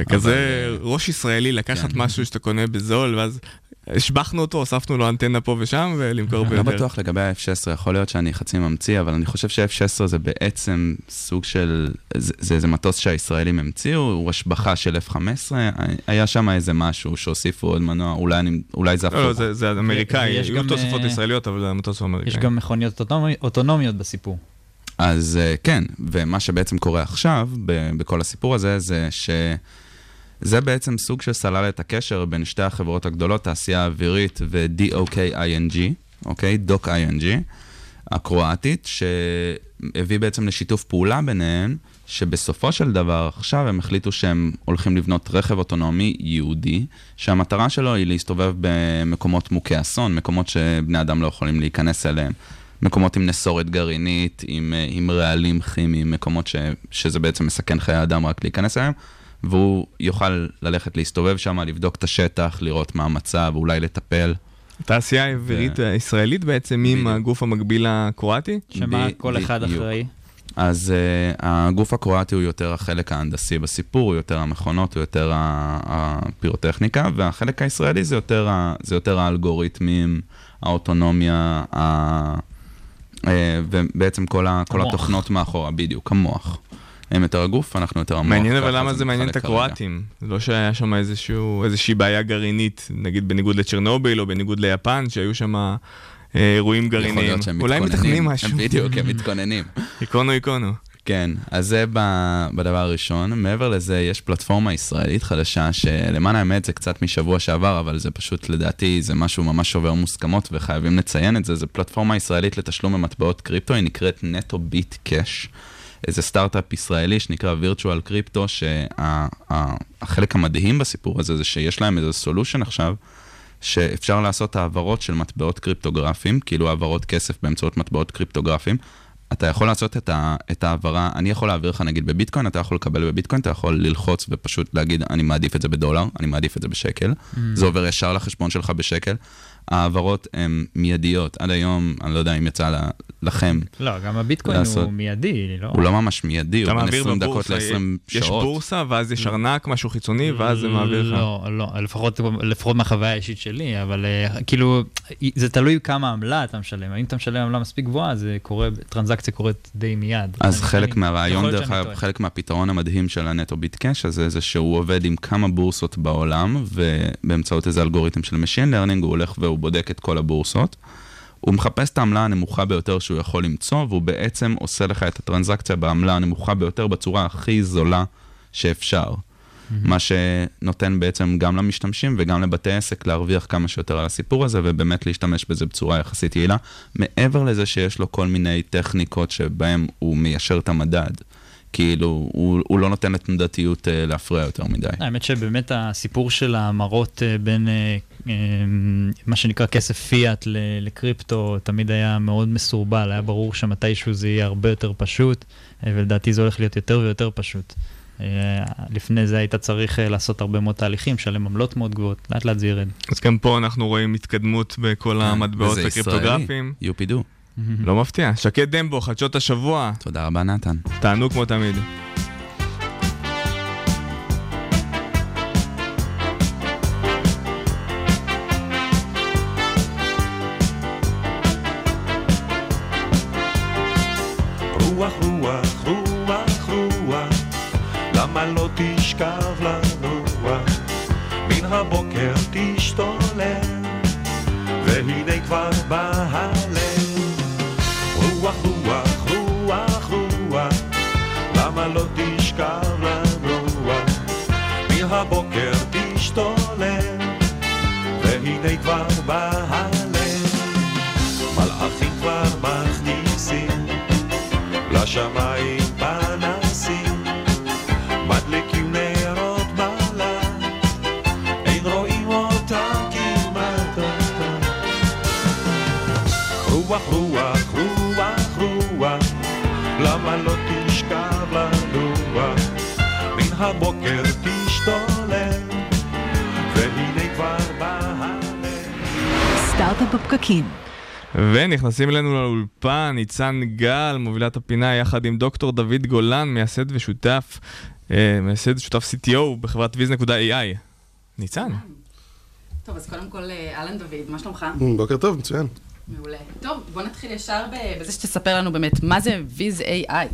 כזה אבל, ראש ישראלי לקחת כן. משהו שאתה קונה בזול, ואז השבחנו אותו, הוספנו לו אנטנה פה ושם, ולמכור אני ביותר. לא בטוח לגבי ה-F-16, יכול להיות שאני חצי ממציא, אבל אני חושב ש-F-16 זה בעצם סוג של, זה זה איזה מטוס שהישראלים המציאו, הוא השבחה של F-15, היה שם איזה משהו שהוסיפו עוד מנוע, אולי, אני, אולי זה הפוך. לא, לא, זה- זה אמריקאי, היו גם, תוספות אה, ישראליות, אבל המטוס הוא אמריקאי. יש גם מכוניות אוטונומי- אוטונומיות בסיפור. אז אה, כן, ומה שבעצם קורה עכשיו, ב- בכל הסיפור הזה, זה שזה בעצם סוג של סלל את הקשר בין שתי החברות הגדולות, תעשייה אווירית ו-DOK-ING, אוקיי? DOC-ING, הקרואטית, שהביא בעצם לשיתוף פעולה ביניהן, שבסופו של דבר עכשיו הם החליטו שהם הולכים לבנות רכב אוטונומי ייעודי, שהמטרה שלו היא להסתובב במקומות מוכי אסון, מקומות שבני אדם לא יכולים להיכנס אליהם. מקומות עם נסורת גרעינית, עם, אה, עם רעלים כימיים, מקומות ש, שזה בעצם מסכן חיי אדם רק להיכנס אליהם, והוא יוכל ללכת להסתובב שם, לבדוק את השטח, לראות מה המצב, אולי לטפל. התעשייה האווירית הישראלית בעצם עם הגוף המקביל הקרואטי? שמה ב- כל אחד בדיוק. אחראי? אז uh, הגוף הקרואטי הוא יותר החלק ההנדסי בסיפור, הוא יותר המכונות, הוא יותר הפירוטכניקה, והחלק הישראלי זה יותר, ה- זה יותר האלגוריתמים, האוטונומיה, ה... uh, ובעצם כל, ה- כל. התוכנות מאחורה, בדיוק, המוח. הם יותר הגוף, אנחנו יותר המוח. מעניין אבל למה זה מעניין את. הקרואטים. לא שהיה שם איזשהו, איזושהי בעיה גרעינית, נגיד בניגוד לצ'רנוביל או בניגוד ליפן, שהיו שם אה, אירועים יכול גרעיניים. להיות שהם אולי הם מתכננים משהו. בדיוק, הם מתכוננים. *laughs* איקונו איקונו. כן, אז זה בדבר הראשון. מעבר לזה, יש פלטפורמה ישראלית חדשה, שלמען האמת זה קצת משבוע שעבר, אבל זה פשוט, לדעתי, זה משהו ממש שובר מוסכמות, וחייבים לציין את זה. זו פלטפורמה ישראלית לתשלום במטבעות קריפטו, היא נקראת נטו ביט קאש. איזה סטארט-אפ ישראלי שנקרא Virtual Crypto, שהחלק המדהים בסיפור הזה זה שיש להם איזה solution עכשיו, שאפשר לעשות העברות של מטבעות קריפטוגרפיים, כאילו העברות כסף באמצעות מטבעות קריפטוגרפיים. אתה יכול לעשות את, ה, את ההעברה, אני יכול להעביר לך נגיד בביטקוין, אתה יכול לקבל בביטקוין, אתה יכול ללחוץ ופשוט להגיד, אני מעדיף את זה בדולר, אני מעדיף את זה בשקל. אממ. זה עובר ישר לחשבון שלך בשקל. ההעברות הן מיידיות. עד היום, אני לא יודע אם יצא לכם. לא, גם הביטקוין לעשות- הוא מיידי, לא? הוא לא ממש מיידי, הוא בין מעביר 20 דקות בבורסה, ל-20 יש שעות. בורסה, ואז יש ארנק, משהו חיצוני, ואז זה מעביר לך. לא, לא, לפחות, לפחות מהחוויה האישית שלי, אבל אה, כאילו, זה תלוי כמה עמלה אתה משלם. אם אתה משלם עמלה מספיק גבוהה, זה קורה, טרנזקציה קורית די מיד. אז אני- חלק מהרעיון, דרך אגב. חלק מהפתרון המדהים של הנטו ביט קאש הזה, זה שהוא עובד עם כמה בורסות בעולם, ובאמצעות איזה אלגוריתם של Machine Learning, הוא הולך והוא בודק את כל הבורסות. הוא מחפש את העמלה הנמוכה ביותר שהוא יכול למצוא, והוא בעצם עושה לך את הטרנזקציה בעמלה הנמוכה ביותר בצורה הכי זולה שאפשר. מה שנותן בעצם גם למשתמשים וגם לבתי עסק להרוויח כמה שיותר על הסיפור הזה, ובאמת להשתמש בזה בצורה יחסית יעילה. מעבר לזה שיש לו כל מיני טכניקות שבהן הוא מיישר את המדד. כאילו, הוא, הוא לא נותן לתנודתיות אה, להפריע יותר מדי. האמת שבאמת הסיפור של ההמרות אה, בין אה, אה, מה שנקרא כסף פיאט לקריפטו תמיד היה מאוד מסורבל, היה ברור שמתישהו זה יהיה הרבה יותר פשוט, אה, ולדעתי זה הולך להיות יותר ויותר פשוט. לפני זה היית צריך לעשות הרבה מאוד תהליכים, לשלם עמלות מאוד גבוהות, לאט לאט זה ירד. אז גם פה אנחנו רואים התקדמות בכל המטבעות וזה הקריפטוגרפיים. ישראלי, יופידו. לא מפתיע. שקד דמבו, חדשות השבוע. תודה רבה, נתן. תענו כמו תמיד. והנה הלב. לשמיים בפקקים. ונכנסים אלינו לאולפן, ניצן גל, מובילת הפינה, יחד עם דוקטור דוד גולן, מייסד ושותף, אה, מייסד ושותף CTO בחברת viz.ai. ניצן. טוב, אז קודם כל, אה, אהלן דוד, מה שלומך? בוקר טוב, מצוין. מעולה. טוב, בוא נתחיל ישר בזה שתספר לנו באמת, מה זה ויז AI?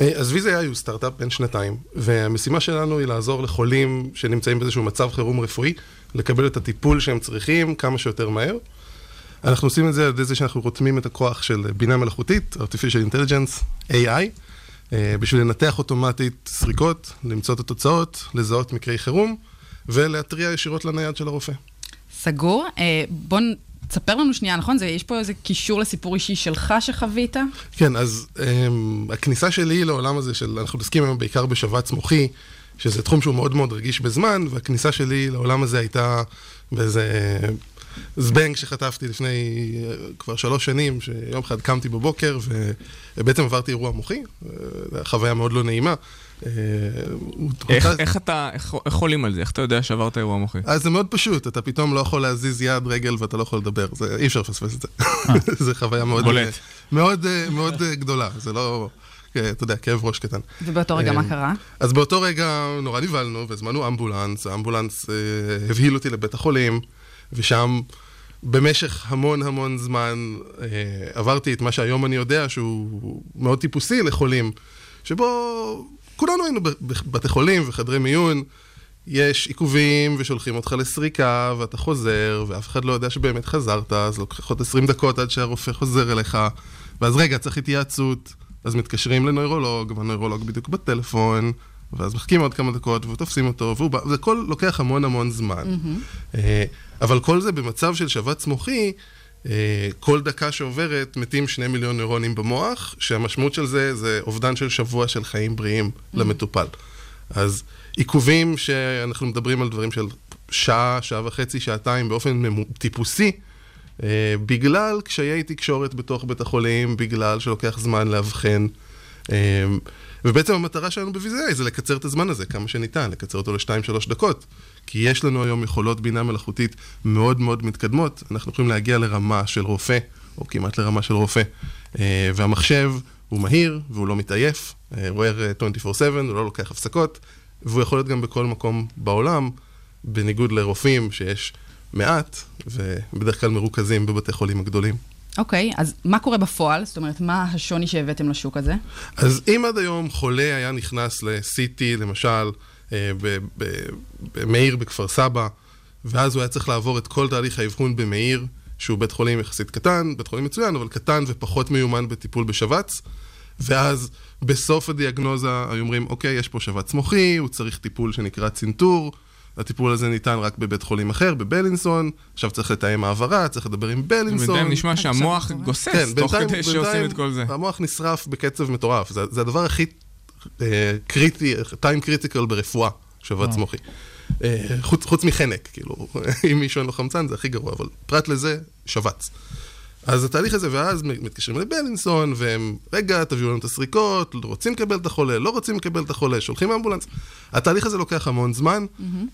אה, אז ויזה AI הוא סטארט-אפ בן שנתיים, והמשימה שלנו היא לעזור לחולים שנמצאים באיזשהו מצב חירום רפואי, לקבל את הטיפול שהם צריכים כמה שיותר מהר. אנחנו עושים את זה על ידי זה שאנחנו רותמים את הכוח של בינה מלאכותית, artificial intelligence, AI, אה, בשביל לנתח אוטומטית סריקות, למצוא את התוצאות, לזהות מקרי חירום, ולהתריע ישירות לנייד של הרופא. סגור. אה, בוא תספר לנו שנייה, נכון? זה, יש פה איזה קישור לסיפור אישי שלך שחווית? כן, אז um, הכניסה שלי לעולם הזה של, אנחנו עוסקים היום בעיקר בשבץ מוחי, שזה תחום שהוא מאוד מאוד רגיש בזמן, והכניסה שלי לעולם הזה הייתה באיזה זבנג שחטפתי לפני אה, כבר שלוש שנים, שיום אחד קמתי בבוקר ובעצם עברתי אירוע מוחי, אה, זו חוויה מאוד לא נעימה. אה, איך, אותה- איך אתה, איך, איך עולים על זה? איך אתה יודע שעברת אירוע מוחי? אז זה מאוד פשוט, אתה פתאום לא יכול להזיז יד, רגל ואתה לא יכול לדבר, זה, אי אפשר לפספס את זה. *laughs* זה חוויה מאוד, מאוד, מאוד גדולה, זה לא, אתה יודע, כאב ראש קטן. ובאותו רגע מה קרה? אז באותו רגע נורא נבהלנו, והזמנו אמבולנס, האמבולנס הבהיל אותי לבית החולים, ושם במשך המון המון זמן אה, עברתי את מה שהיום אני יודע שהוא מאוד טיפוסי לחולים, שבו כולנו היינו בבתי חולים וחדרי מיון, יש עיכובים ושולחים אותך לסריקה ואתה חוזר, ואף אחד לא יודע שבאמת חזרת, אז לוקח עוד 20 דקות עד שהרופא חוזר אליך, ואז רגע, צריך התייעצות, אז מתקשרים לנוירולוג, והנוירולוג בדיוק בטלפון, ואז מחכים עוד כמה דקות ותופסים אותו, והוא בא, זה הכל לוקח המון המון זמן. אה, אבל כל זה במצב של שבץ מוחי, אה, כל דקה שעוברת מתים שני מיליון נוירונים במוח, שהמשמעות של זה זה אובדן של שבוע של חיים בריאים למטופל. אז עיכובים שאנחנו מדברים על דברים של שעה, שעה וחצי, שעתיים באופן טיפוסי, אה, בגלל קשיי תקשורת בתוך בית החולים, בגלל שלוקח זמן לאבחן. אה, ובעצם המטרה שלנו ב-VZI זה לקצר את הזמן הזה כמה שניתן, לקצר אותו ל-2-3 דקות. כי יש לנו היום יכולות בינה מלאכותית מאוד מאוד מתקדמות, אנחנו יכולים להגיע לרמה של רופא, או כמעט לרמה של רופא. אה, והמחשב הוא מהיר, והוא לא מתעייף, אה, הוא ער אה, 24/7, הוא לא לוקח הפסקות, והוא יכול להיות גם בכל מקום בעולם, בניגוד לרופאים שיש מעט, ובדרך כלל מרוכזים בבתי חולים הגדולים. אוקיי, אז מה קורה בפועל? זאת אומרת, מה השוני שהבאתם לשוק הזה? אז אם עד היום חולה היה נכנס ל-CT, למשל, אה, במאיר בכפר סבא, ואז הוא היה צריך לעבור את כל תהליך האבחון במאיר, שהוא בית חולים יחסית קטן, בית חולים מצוין, אבל קטן ופחות מיומן בטיפול בשבץ, ואז בסוף הדיאגנוזה היו אומרים, אוקיי, יש פה שבץ מוחי, הוא צריך טיפול שנקרא צנתור, הטיפול הזה ניתן רק בבית חולים אחר, בבלינסון, עכשיו צריך לתאם העברה, צריך לדבר עם בלינסון. בינתיים נשמע שהמוח גוסס כן, תוך בינתיים- כדי שעושים בינתיים את כל זה. המוח נשרף בקצב מטורף, זה, זה הדבר הכי אה, קריטי, time critical ברפואה, שבץ וואו. מוחי. אה, חוץ, חוץ מחנק, כאילו, *laughs* אם מישהו אין לו חמצן זה הכי גרוע, אבל פרט לזה, שבץ. אז התהליך הזה, ואז מתקשרים לבלינסון, והם, רגע, תביאו לנו את הסריקות, רוצים לקבל את החולה, לא רוצים לקבל את החולה, שולחים אמבולנס. התהליך הזה לוקח המון זמן.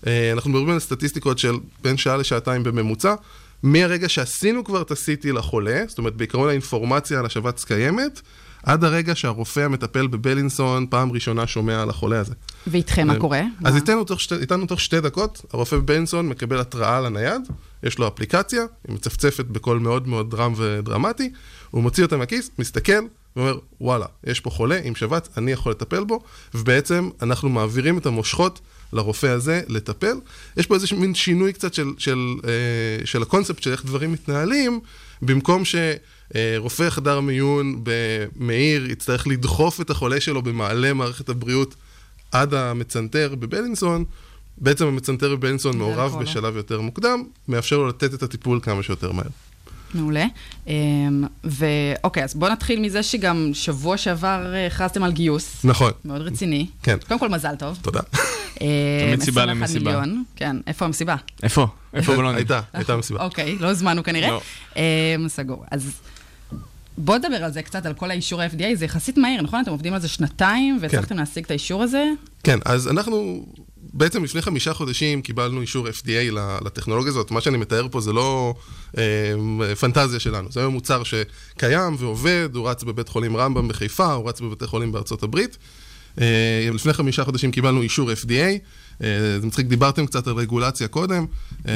אה, אנחנו מדברים על סטטיסטיקות של בין שעה לשעתיים בממוצע. מהרגע שעשינו כבר את ה-CT לחולה, זאת אומרת, בעיקרון האינפורמציה על השבץ קיימת, עד הרגע שהרופא המטפל בבלינסון פעם ראשונה שומע על החולה הזה. ואיתכם מה אה, קורה? אז? איתנו תוך, שתי, איתנו תוך שתי דקות, הרופא בבלינסון מקבל התראה לנייד, יש לו אפליקציה, היא מצפצפת בקול מאוד מאוד דרם ודרמטי, הוא מוציא אותה מהכיס, מסתכל, ואומר, וואלה, יש פה חולה עם שבץ, אני יכול לטפל בו, ובעצם אנחנו מעבירים את המושכות לרופא הזה לטפל. יש פה איזה מין שינוי קצת של, של, אה, של הקונספט של איך דברים מתנהלים, במקום שרופא חדר מיון במאיר יצטרך לדחוף את החולה שלו במעלה מערכת הבריאות עד המצנתר בבלינסון, בעצם המצנתר בבלינסון מעורב. בשלב יותר מוקדם, מאפשר לו לתת את הטיפול כמה שיותר מהר. מעולה. אמ, ואוקיי, אז בואו נתחיל מזה שגם שבוע שעבר אה, הכרזתם על גיוס. נכון. מאוד רציני. כן. קודם כל, מזל טוב. תודה. אה, תמיד סיבה 21 למסיבה. מיליון. כן, איפה המסיבה? איפה? איפה בלונדון? הייתה, הייתה מסיבה. אוקיי, לא הזמנו כנראה. לא. אמ, סגור. אז בוא נדבר על זה קצת, על כל האישור ה-FDA, זה יחסית מהיר, נכון? אתם עובדים על זה שנתיים, והצלחתם להשיג את האישור הזה? כן, אז אנחנו בעצם לפני חמישה חודשים קיבלנו אישור FDA לטכנולוגיה הזאת. מה שאני מתאר פה זה לא אה, פנטזיה שלנו, זה היום מוצר שקיים ועובד, הוא רץ בבית חולים רמב"ם בחיפה, הוא רץ בבתי חולים בארצות הברית. אה, לפני חמישה חודשים קיבלנו אישור FDA. אה, זה מצחיק, דיברתם קצת על רגולציה קודם, אה,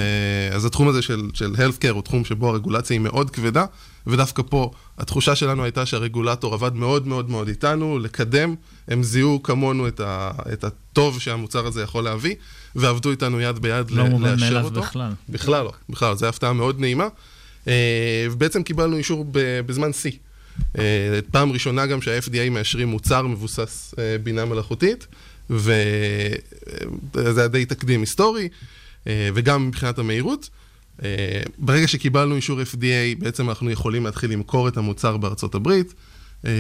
אז התחום הזה של, של healthcare הוא תחום שבו הרגולציה היא מאוד כבדה, ודווקא פה התחושה שלנו הייתה שהרגולטור עבד מאוד מאוד מאוד איתנו, לקדם, הם זיהו כמונו את, ה, את הטוב שהמוצר הזה יכול להביא, ועבדו איתנו יד ביד לא ל- מובן לאשר מאליו אותו. בכלל. בכלל לא, בכלל, זו הפתעה מאוד נעימה. אה, ובעצם קיבלנו אישור בזמן שיא. פעם ראשונה גם שה-FDA מאשרים מוצר מבוסס בינה מלאכותית, וזה היה די תקדים היסטורי, אה, וגם מבחינת המהירות. אה, ברגע שקיבלנו אישור FDA, בעצם אנחנו יכולים להתחיל למכור את המוצר בארצות הברית, אה,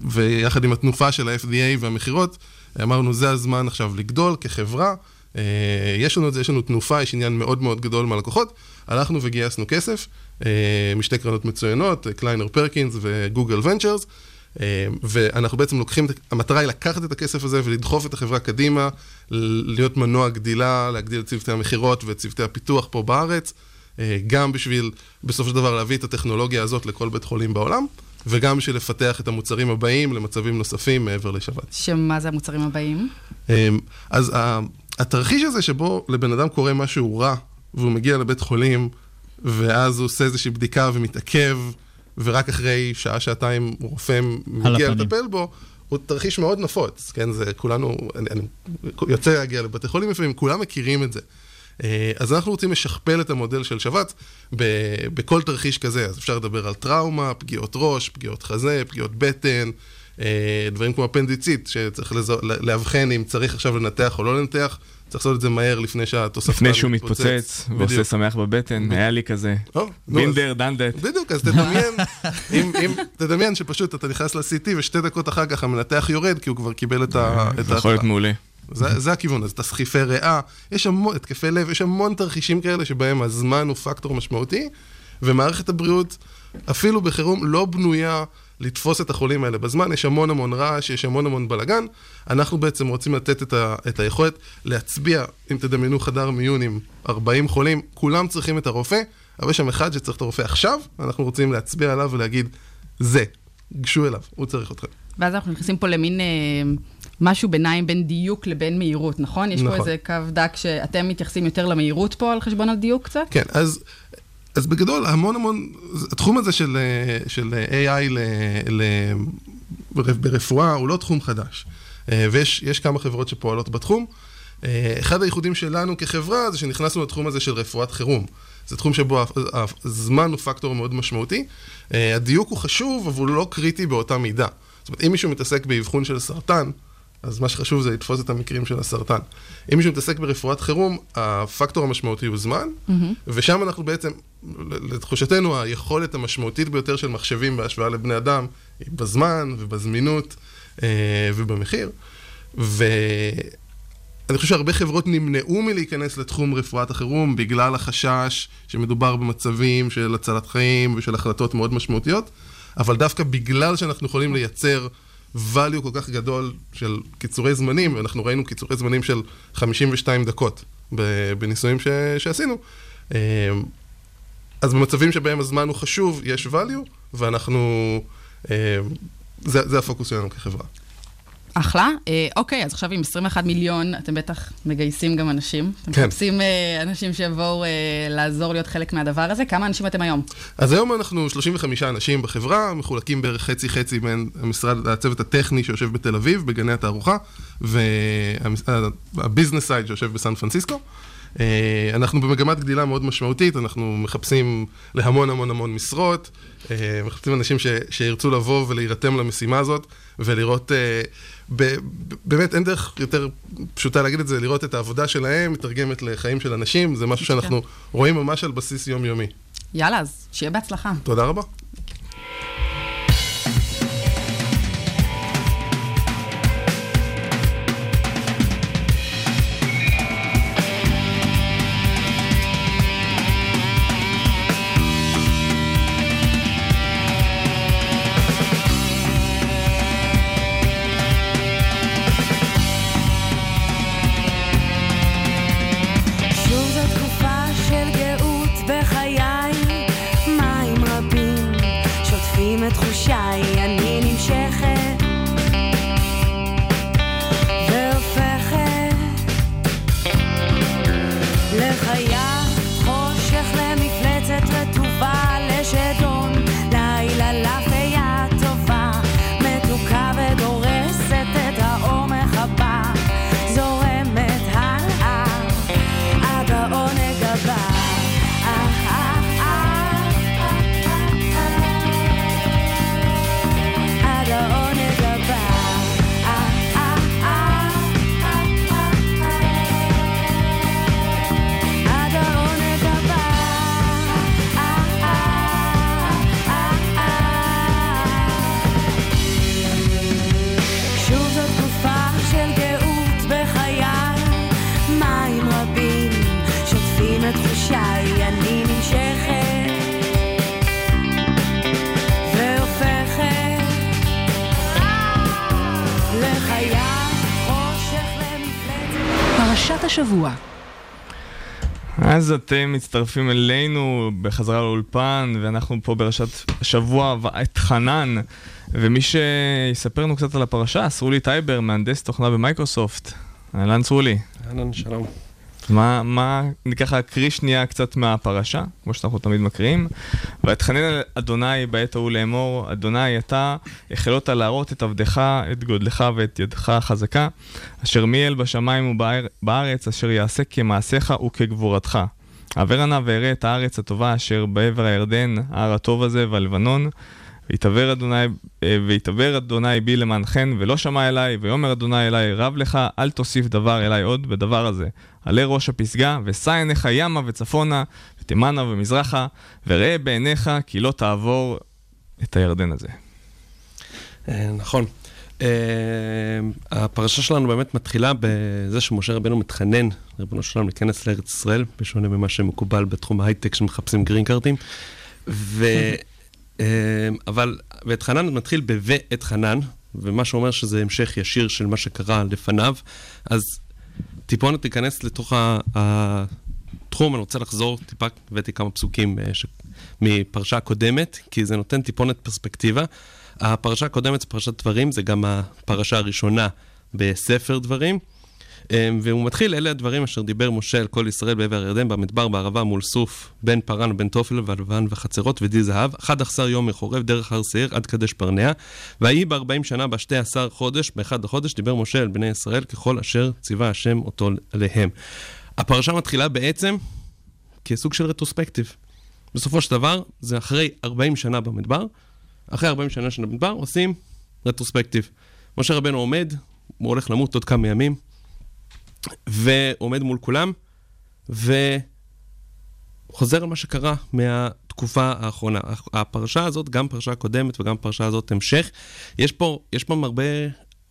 ויחד עם התנופה של ה-FDA והמכירות, אמרנו, זה הזמן עכשיו לגדול כחברה. יש לנו את זה, יש לנו תנופה, יש עניין מאוד מאוד גדול מהלקוחות. הלכנו וגייסנו כסף משתי קרנות מצוינות, קליינר פרקינס וגוגל ונצ'רס, ואנחנו בעצם לוקחים, המטרה היא לקחת את הכסף הזה ולדחוף את החברה קדימה, להיות מנוע גדילה, להגדיל את צוותי המכירות ואת צוותי הפיתוח פה בארץ, אה, גם בשביל בסופו של דבר להביא את הטכנולוגיה הזאת לכל בית חולים בעולם, וגם בשביל לפתח את המוצרים הבאים למצבים נוספים מעבר לשבת. שמה זה המוצרים הבאים? אמ, אז התרחיש הזה שבו לבן אדם קורה משהו רע, והוא מגיע לבית חולים, ואז הוא עושה איזושהי בדיקה ומתעכב, ורק אחרי שעה-שעתיים רופא מגיע. לטפל בו, הוא תרחיש מאוד נפוץ, כן? זה כולנו, אני, אני יוצא להגיע לבתי חולים לפעמים, כולם מכירים את זה. אה, אז אנחנו רוצים לשכפל את המודל של שבץ ב- בכל תרחיש כזה, אז אפשר לדבר על טראומה, פגיעות ראש, פגיעות חזה, פגיעות בטן, אה, דברים כמו אפנדיצית, שצריך לזו- לאבחן אם צריך עכשיו לנתח או לא לנתח, צריך לעשות את זה מהר לפני שהתוספתן לפני שהוא מתפוצץ ועושה. שמח בבטן, היה לי כזה. בינדר, דנדט. בדיוק, אז תדמיין, *laughs* אם, תדמיין שפשוט אתה נכנס ל-CT ושתי דקות אחר כך המנתח יורד כי הוא כבר קיבל את ה... את זה יכול להיות. מעולה. זה, זה הכיוון, אז תסחיפי ריאה, יש המון, התקפי לב, יש המון תרחישים כאלה שבהם הזמן הוא פקטור משמעותי, ומערכת הבריאות, אפילו בחירום, לא בנויה לתפוס את החולים האלה בזמן, יש המון המון רעש, יש המון המון בלאגן. אנחנו בעצם רוצים לתת את, ה, את היכולת להצביע, אם תדמיינו חדר מיון עם 40 חולים, כולם צריכים את הרופא, אבל יש שם אחד שצריך את הרופא עכשיו, אנחנו רוצים להצביע עליו ולהגיד, זה, גשו אליו, הוא צריך אתכם. ואז אנחנו נכנסים פה למין אה, משהו ביניים בין דיוק לבין מהירות, נכון? יש פה נכון. איזה קו דק שאתם מתייחסים יותר למהירות פה על חשבון הדיוק קצת? כן, אז, אז בגדול, המון המון, התחום הזה של, אה, של AI ל, ל, בר- ברפואה הוא לא תחום חדש. אה, ויש יש כמה חברות שפועלות בתחום. אה, אחד הייחודים שלנו כחברה זה שנכנסנו לתחום הזה של רפואת חירום. זה תחום שבו הזמן הוא פקטור מאוד משמעותי. אה, הדיוק הוא חשוב, אבל הוא לא קריטי באותה מידה. זאת אומרת, אם מישהו מתעסק באבחון של סרטן, אז מה שחשוב זה לתפוס את המקרים של הסרטן. אם מישהו מתעסק ברפואת חירום, הפקטור המשמעותי הוא זמן, מהמם. ושם אנחנו בעצם, לתחושתנו, היכולת המשמעותית ביותר של מחשבים בהשוואה לבני אדם, היא בזמן ובזמינות אה, ובמחיר. ואני חושב שהרבה חברות נמנעו מלהיכנס לתחום רפואת החירום בגלל החשש שמדובר במצבים של הצלת חיים ושל החלטות מאוד משמעותיות, אבל דווקא בגלל שאנחנו יכולים לייצר value כל כך גדול של קיצורי זמנים, ואנחנו ראינו קיצורי זמנים של 52 דקות בניסויים ש- שעשינו, אה, אז במצבים שבהם הזמן הוא חשוב, יש value, ואנחנו... אה, זה, זה הפוקוס שלנו כחברה. אחלה. אה, אוקיי, אז עכשיו עם 21 מיליון, אתם בטח מגייסים גם אנשים. אתם כן. מחפשים אה, אנשים שיבואו אה, לעזור להיות חלק מהדבר הזה. כמה אנשים אתם היום? אז היום אנחנו 35 אנשים בחברה, מחולקים בערך חצי-חצי בין המשרד, הצוות הטכני שיושב בתל אביב, בגני התערוכה, והביזנס סייד שיושב בסן פרנסיסקו. אה, אנחנו במגמת גדילה מאוד משמעותית, אנחנו מחפשים להמון המון המון משרות, אה, מחפשים אנשים ש, שירצו לבוא ולהירתם למשימה הזאת, ולראות, אה, באמת אין דרך יותר פשוטה להגיד את זה, לראות את העבודה שלהם מתרגמת לחיים של אנשים, זה משהו שאנחנו רואים ממש על בסיס יומיומי. יאללה, אז שיהיה בהצלחה. תודה רבה. השבוע. אז אתם מצטרפים אלינו בחזרה לאולפן, ואנחנו פה ברשת השבוע ואתחנן, ומי שיספר לנו קצת על הפרשה, סרולי טייבר, מהנדס תוכנה במייקרוסופט. אהלן סרולי. אהלן, שלום. מה, מה, אני ככה אקריא שנייה קצת מהפרשה, כמו שאנחנו תמיד מקריאים. ואתחנן על אדוני בעת ההיא לאמור, אדוני אתה החילות להראות את עבדך, את גודלך ואת ידך החזקה, אשר מיאל בשמיים ובארץ, אשר יעשה כמעשיך וכגבורתך. עבר נא ואראה את הארץ הטובה אשר בעבר הירדן, ההר הטוב הזה והלבנון. ויתבר אדוני, אה, ויתבר אדוני בי למענכן, ולא שמע אליי, ויאמר אדוני אליי, רב לך, אל תוסיף דבר אליי עוד בדבר הזה. עלה ראש הפסגה, ושא עיניך ימה וצפונה, ותימנה ומזרחה, וראה בעיניך כי לא תעבור את הירדן הזה. אה, נכון. אה, הפרשה שלנו באמת מתחילה בזה שמשה רבנו מתחנן, ריבונו שלנו, להיכנס לארץ ישראל, בשונה ממה שמקובל בתחום ההייטק שמחפשים גרין קארטים. אה, אבל, ואת חנן מתחיל ב"ואת חנן", ומה שאומר שזה המשך ישיר של מה שקרה לפניו. אז טיפונת תיכנס לתוך התחום, אני רוצה לחזור טיפה, הבאתי כמה פסוקים אה, ש... מפרשה קודמת, כי זה נותן טיפונת פרספקטיבה. הפרשה הקודמת זה פרשת דברים, זה גם הפרשה הראשונה בספר דברים. אה, והוא מתחיל, אלה הדברים אשר דיבר משה על כל ישראל בעבר הירדן, במדבר, בערבה, מול סוף, בין פרן ובין תופל, ולבן וחצרות ודי זהב, אחד עשר יום מחורב, דרך הר שעיר, עד קדש ברנע. ויהי בארבעים שנה, בשתי עשר חודש, באחד החודש, דיבר משה אל בני ישראל ככל אשר ציווה השם אותו עליהם. הפרשה מתחילה בעצם כסוג של רטרוספקטיב. בסופו של דבר, זה אחרי 40 שנה במדבר, אחרי 40 שנה של המדבר עושים רטרוספקטיב. משה רבנו עומד, הוא הולך למות עוד כמה ימים, ועומד מול כולם, וחוזר על מה שקרה מהתקופה האחרונה. הפרשה הזאת, גם פרשה קודמת וגם פרשה הזאת המשך, יש פה, יש פה הרבה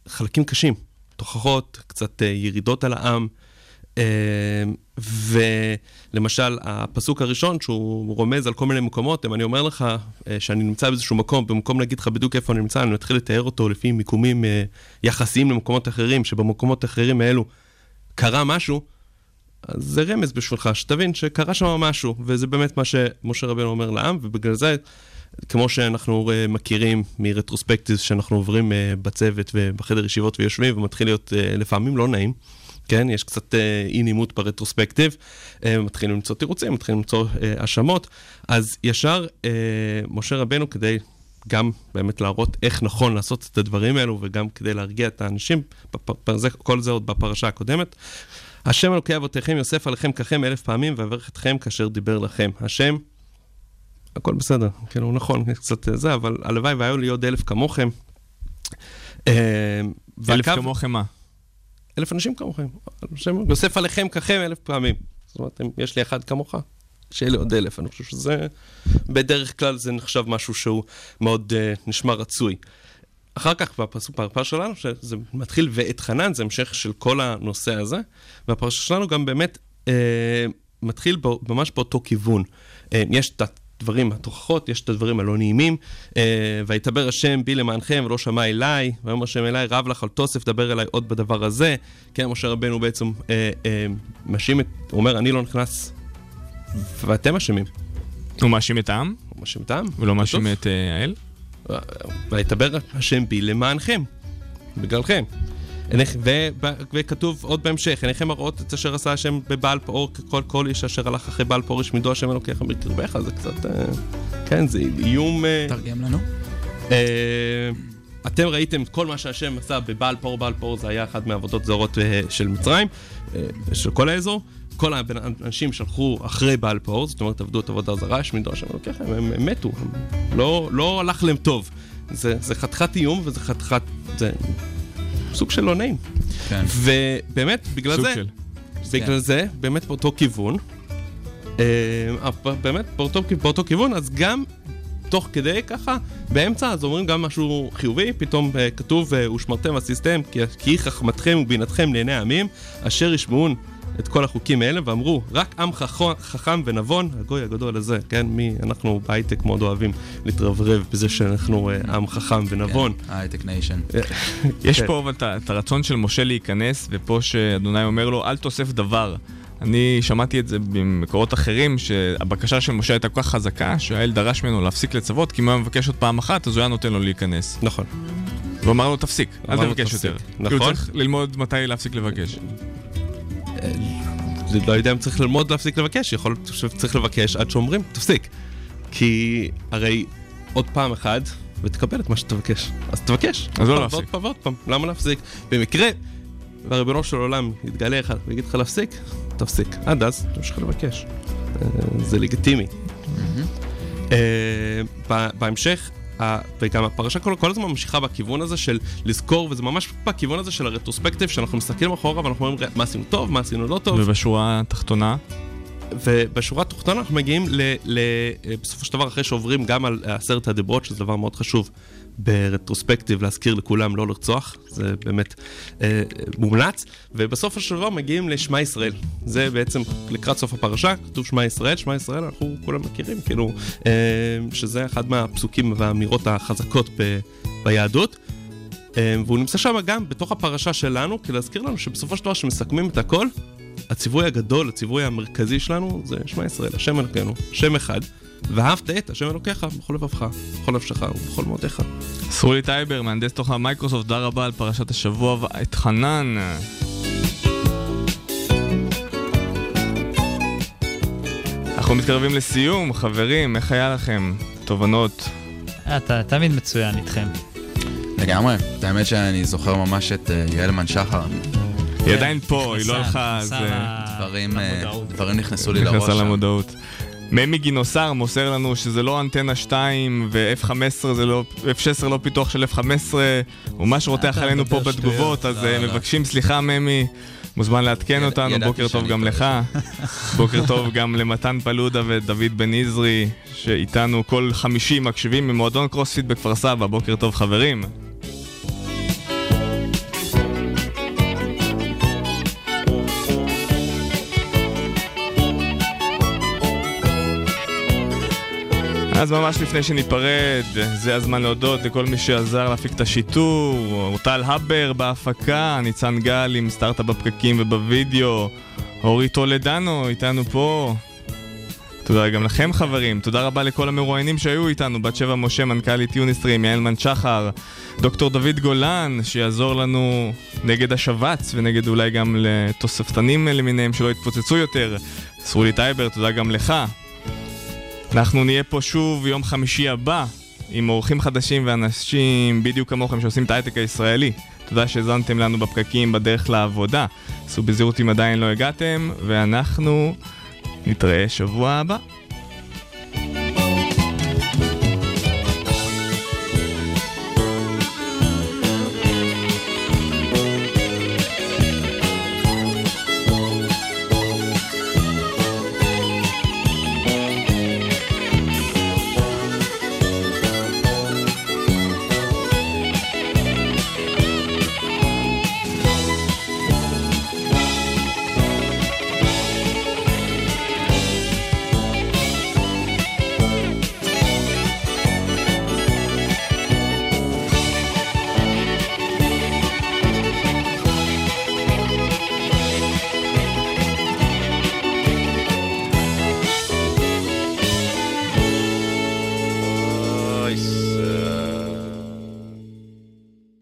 חלקים קשים. תוכחות, קצת אה, ירידות על העם, אה, ולמשל, הפסוק הראשון, שהוא רומז על כל מיני מקומות, אם אני אומר לך אה, שאני נמצא באיזשהו מקום, במקום להגיד לך בדיוק איפה אני נמצא, אני מתחיל לתאר אותו לפי מיקומים יחסיים למקומות אחרים, שבמקומות האחרים האלו קרה משהו, אז זה רמז בשבילך, שתבין שקרה שם משהו, וזה באמת מה שמשה רבנו אומר לעם, ובגלל זה, כמו שאנחנו אה, מכירים מרטרוספקטיב שאנחנו עוברים אה, בצוות ובחדר ישיבות ויושבים, ומתחיל להיות אה, לפעמים לא נעים. כן, יש קצת אי נימות ברטרוספקטיב, מתחילים למצוא תירוצים, מתחילים למצוא האשמות, אז ישר משה רבנו כדי גם באמת להראות איך נכון לעשות את הדברים האלו, וגם כדי להרגיע את האנשים, זה, כל זה עוד בפרשה הקודמת. השם אלוקי אבותיכם יוסף עליכם ככם אלף פעמים, ויברך אתכם כאשר דיבר לכם. השם, הכל בסדר, כאילו נכון, יש קצת אה, זה, אבל הלוואי והיו לי עוד אלף כמוכם. אה, אלף כמוכם מה? אלף אנשים כמוכם. יוסף עליכם ככם אלף פעמים. זאת אומרת, יש לי אחד כמוך, שיהיה לי עוד אלף. אני חושב שזה, בדרך כלל זה נחשב משהו שהוא מאוד uh, נשמע רצוי. אחר כך בפרשה שלנו, שזה מתחיל ואת חנן, זה המשך של כל הנושא הזה, והפרשה שלנו גם באמת uh, מתחיל בו, ממש באותו כיוון. Uh, יש את הדברים התוכחות, יש את הדברים הלא נעימים. Uh, ויתבר השם בי למענכם ולא שמע אליי, ויאמר השם אליי רב לך על תוסף, דבר אליי עוד בדבר הזה. כן, משה רבנו בעצם uh, uh, מאשים את, הוא אומר, אני לא נכנס, ואתם אשמים. הוא מאשים את העם? הוא מאשים את העם. הוא לא מאשים. את אה, האל? ויתבר השם בי למענכם, בגללכם. וכתוב עוד בהמשך, עיניכם הרואות את אשר עשה השם בבעל פאור, כל כל איש אשר הלך אחרי בעל פאור ישמידו השם אלוקיך בקרבך, זה קצת, אה, כן, זה איום... אה, תרגם לנו. אה, אתם ראיתם כל מה שהשם עשה בבעל פאור, בעל פאור זה היה אחת מעבודות זרות אה, של מצרים, אה, של כל האזור. כל האנשים שהלכו אחרי בעל פאור, זאת אומרת עבדו את עבודה זרה, השמידו השם אלוקיכם, הם, הם מתו, הם לא, לא הלך להם טוב. זה, זה חתיכת איום וזה חתיכת... זה סוג של לא נעים. כן. ובאמת, בגלל זה, של. בגלל כן. זה, באמת באותו כיוון, אה, אה, באמת באותו, באותו כיוון, אז גם תוך כדי ככה, באמצע, אז אומרים גם משהו חיובי, פתאום אה, כתוב, אה, ושמרתם ועשיתם, כי, כי חכמתכם ובינתכם לעיני העמים, אשר ישמעון את כל החוקים האלה, ואמרו, רק עם חכו- חכם ונבון, הגוי הגדול הזה, כן, מי, אנחנו בהייטק מאוד אוהבים להתרברב בזה שאנחנו אה, עם חכם ונבון. כן, high-tech nation. *laughs* יש כן. פה אבל את הרצון של משה להיכנס, ופה שאדוני אומר לו, אל תוסף דבר. אני שמעתי את זה במקורות אחרים, שהבקשה של משה הייתה כל כך חזקה, שהאל דרש ממנו להפסיק לצוות, כי אם הוא היה מבקש עוד פעם אחת, אז הוא היה נותן לו להיכנס. נכון. והוא אמר לו, תפסיק, אל תבקש. יותר. נכון. כאילו צריך ללמוד מתי להפסיק לבקש. לא יודע אם צריך ללמוד להפסיק לבקש, יכול להיות שצריך לבקש עד שאומרים, תפסיק. כי הרי עוד פעם אחת, ותקבל את מה שתבקש. אז תבקש. אז לא להפסיק. ועוד פעם ועוד פעם, למה להפסיק? במקרה, והריבונו של עולם יתגלה לך ויגיד לך להפסיק, תפסיק. עד אז, תמשיך לבקש. אה, זה לגיטימי. אה, בהמשך, וגם הפרשה כל, כל הזמן ממשיכה בכיוון הזה של לזכור, וזה ממש בכיוון הזה של הרטרוספקטיב, שאנחנו מסתכלים אחורה ואנחנו אומרים מה עשינו טוב, מה עשינו לא טוב. ובשורה התחתונה, ובשורה התחתונה אנחנו מגיעים ל, ל, בסופו של דבר אחרי שעוברים גם על עשרת הדיברות, שזה דבר מאוד חשוב ברטרוספקטיב, להזכיר לכולם לא לרצוח, זה באמת אה, מומלץ, של דבר מגיעים לשמע ישראל. זה בעצם לקראת סוף הפרשה, כתוב שמע ישראל, שמע ישראל אנחנו כולם מכירים, כאילו, אה, שזה אחד מהפסוקים והאמירות החזקות ב, ביהדות. אה, והוא נמצא שם גם בתוך הפרשה שלנו, כדי להזכיר לנו שבסופו של דבר, כשמסכמים את הכל, הציווי הגדול, הציווי המרכזי שלנו, זה שמע ישראל, השם אלוקינו, השם אחד, ואהבת את השם אלוקיך בכל לבבך, בכל נפשך ובכל מאודך. סרולי טייבר, מהנדס תוכנה מייקרוסופט, תודה רבה על פרשת השבוע, ואתחנן. אנחנו מתקרבים לסיום, חברים, איך היה לכם? תובנות? אתה תמיד מצוין איתכם. לגמרי. את האמת שאני זוכר ממש את אה, יעל מן שחר. היא עדיין פה, היא לא הלכה, דברים, אה, למודעות. דברים נכנסו לי לראש. נכנסה. למודעות. ממי גינוסר מוסר לנו שזה לא אנטנה 2 ו-F15 זה לא, F16 לא פיתוח של F15 הוא ממש רותח עלינו פה בתגובות. אז לא, אה, לא. מבקשים סליחה ממי, מוזמן לעדכן אותנו, בוקר טוב גם לך, *laughs* בוקר טוב גם למתן פלודה ודוד בן נזרי שאיתנו כל חמישי מקשיבים ממועדון קרוספיט בכפר סבא, בוקר טוב חברים. אז ממש לפני שניפרד, זה הזמן להודות לכל מי שעזר להפיק את השיטור, אורטל הבר בהפקה, ניצן גל עם סטארט-אפ בפקקים ובווידאו, אורי טולדנו איתנו פה. תודה גם לכם חברים, תודה רבה לכל המרואיינים שהיו איתנו, בת שבע משה, מנכ"לית יוניסטרים, יעל מן שחר, דוקטור דוד גולן, שיעזור לנו נגד השבץ ונגד אולי גם לתוספתנים למיניהם שלא יתפוצצו יותר. סרולי טייבר, תודה גם לך. אנחנו נהיה פה שוב יום חמישי הבא עם אורחים חדשים ואנשים בדיוק כמוכם שעושים את ההייטק הישראלי. תודה שהאזנתם לנו בפקקים בדרך לעבודה. עשו בזהירות אם עדיין לא הגעתם, ואנחנו נתראה שבוע הבא.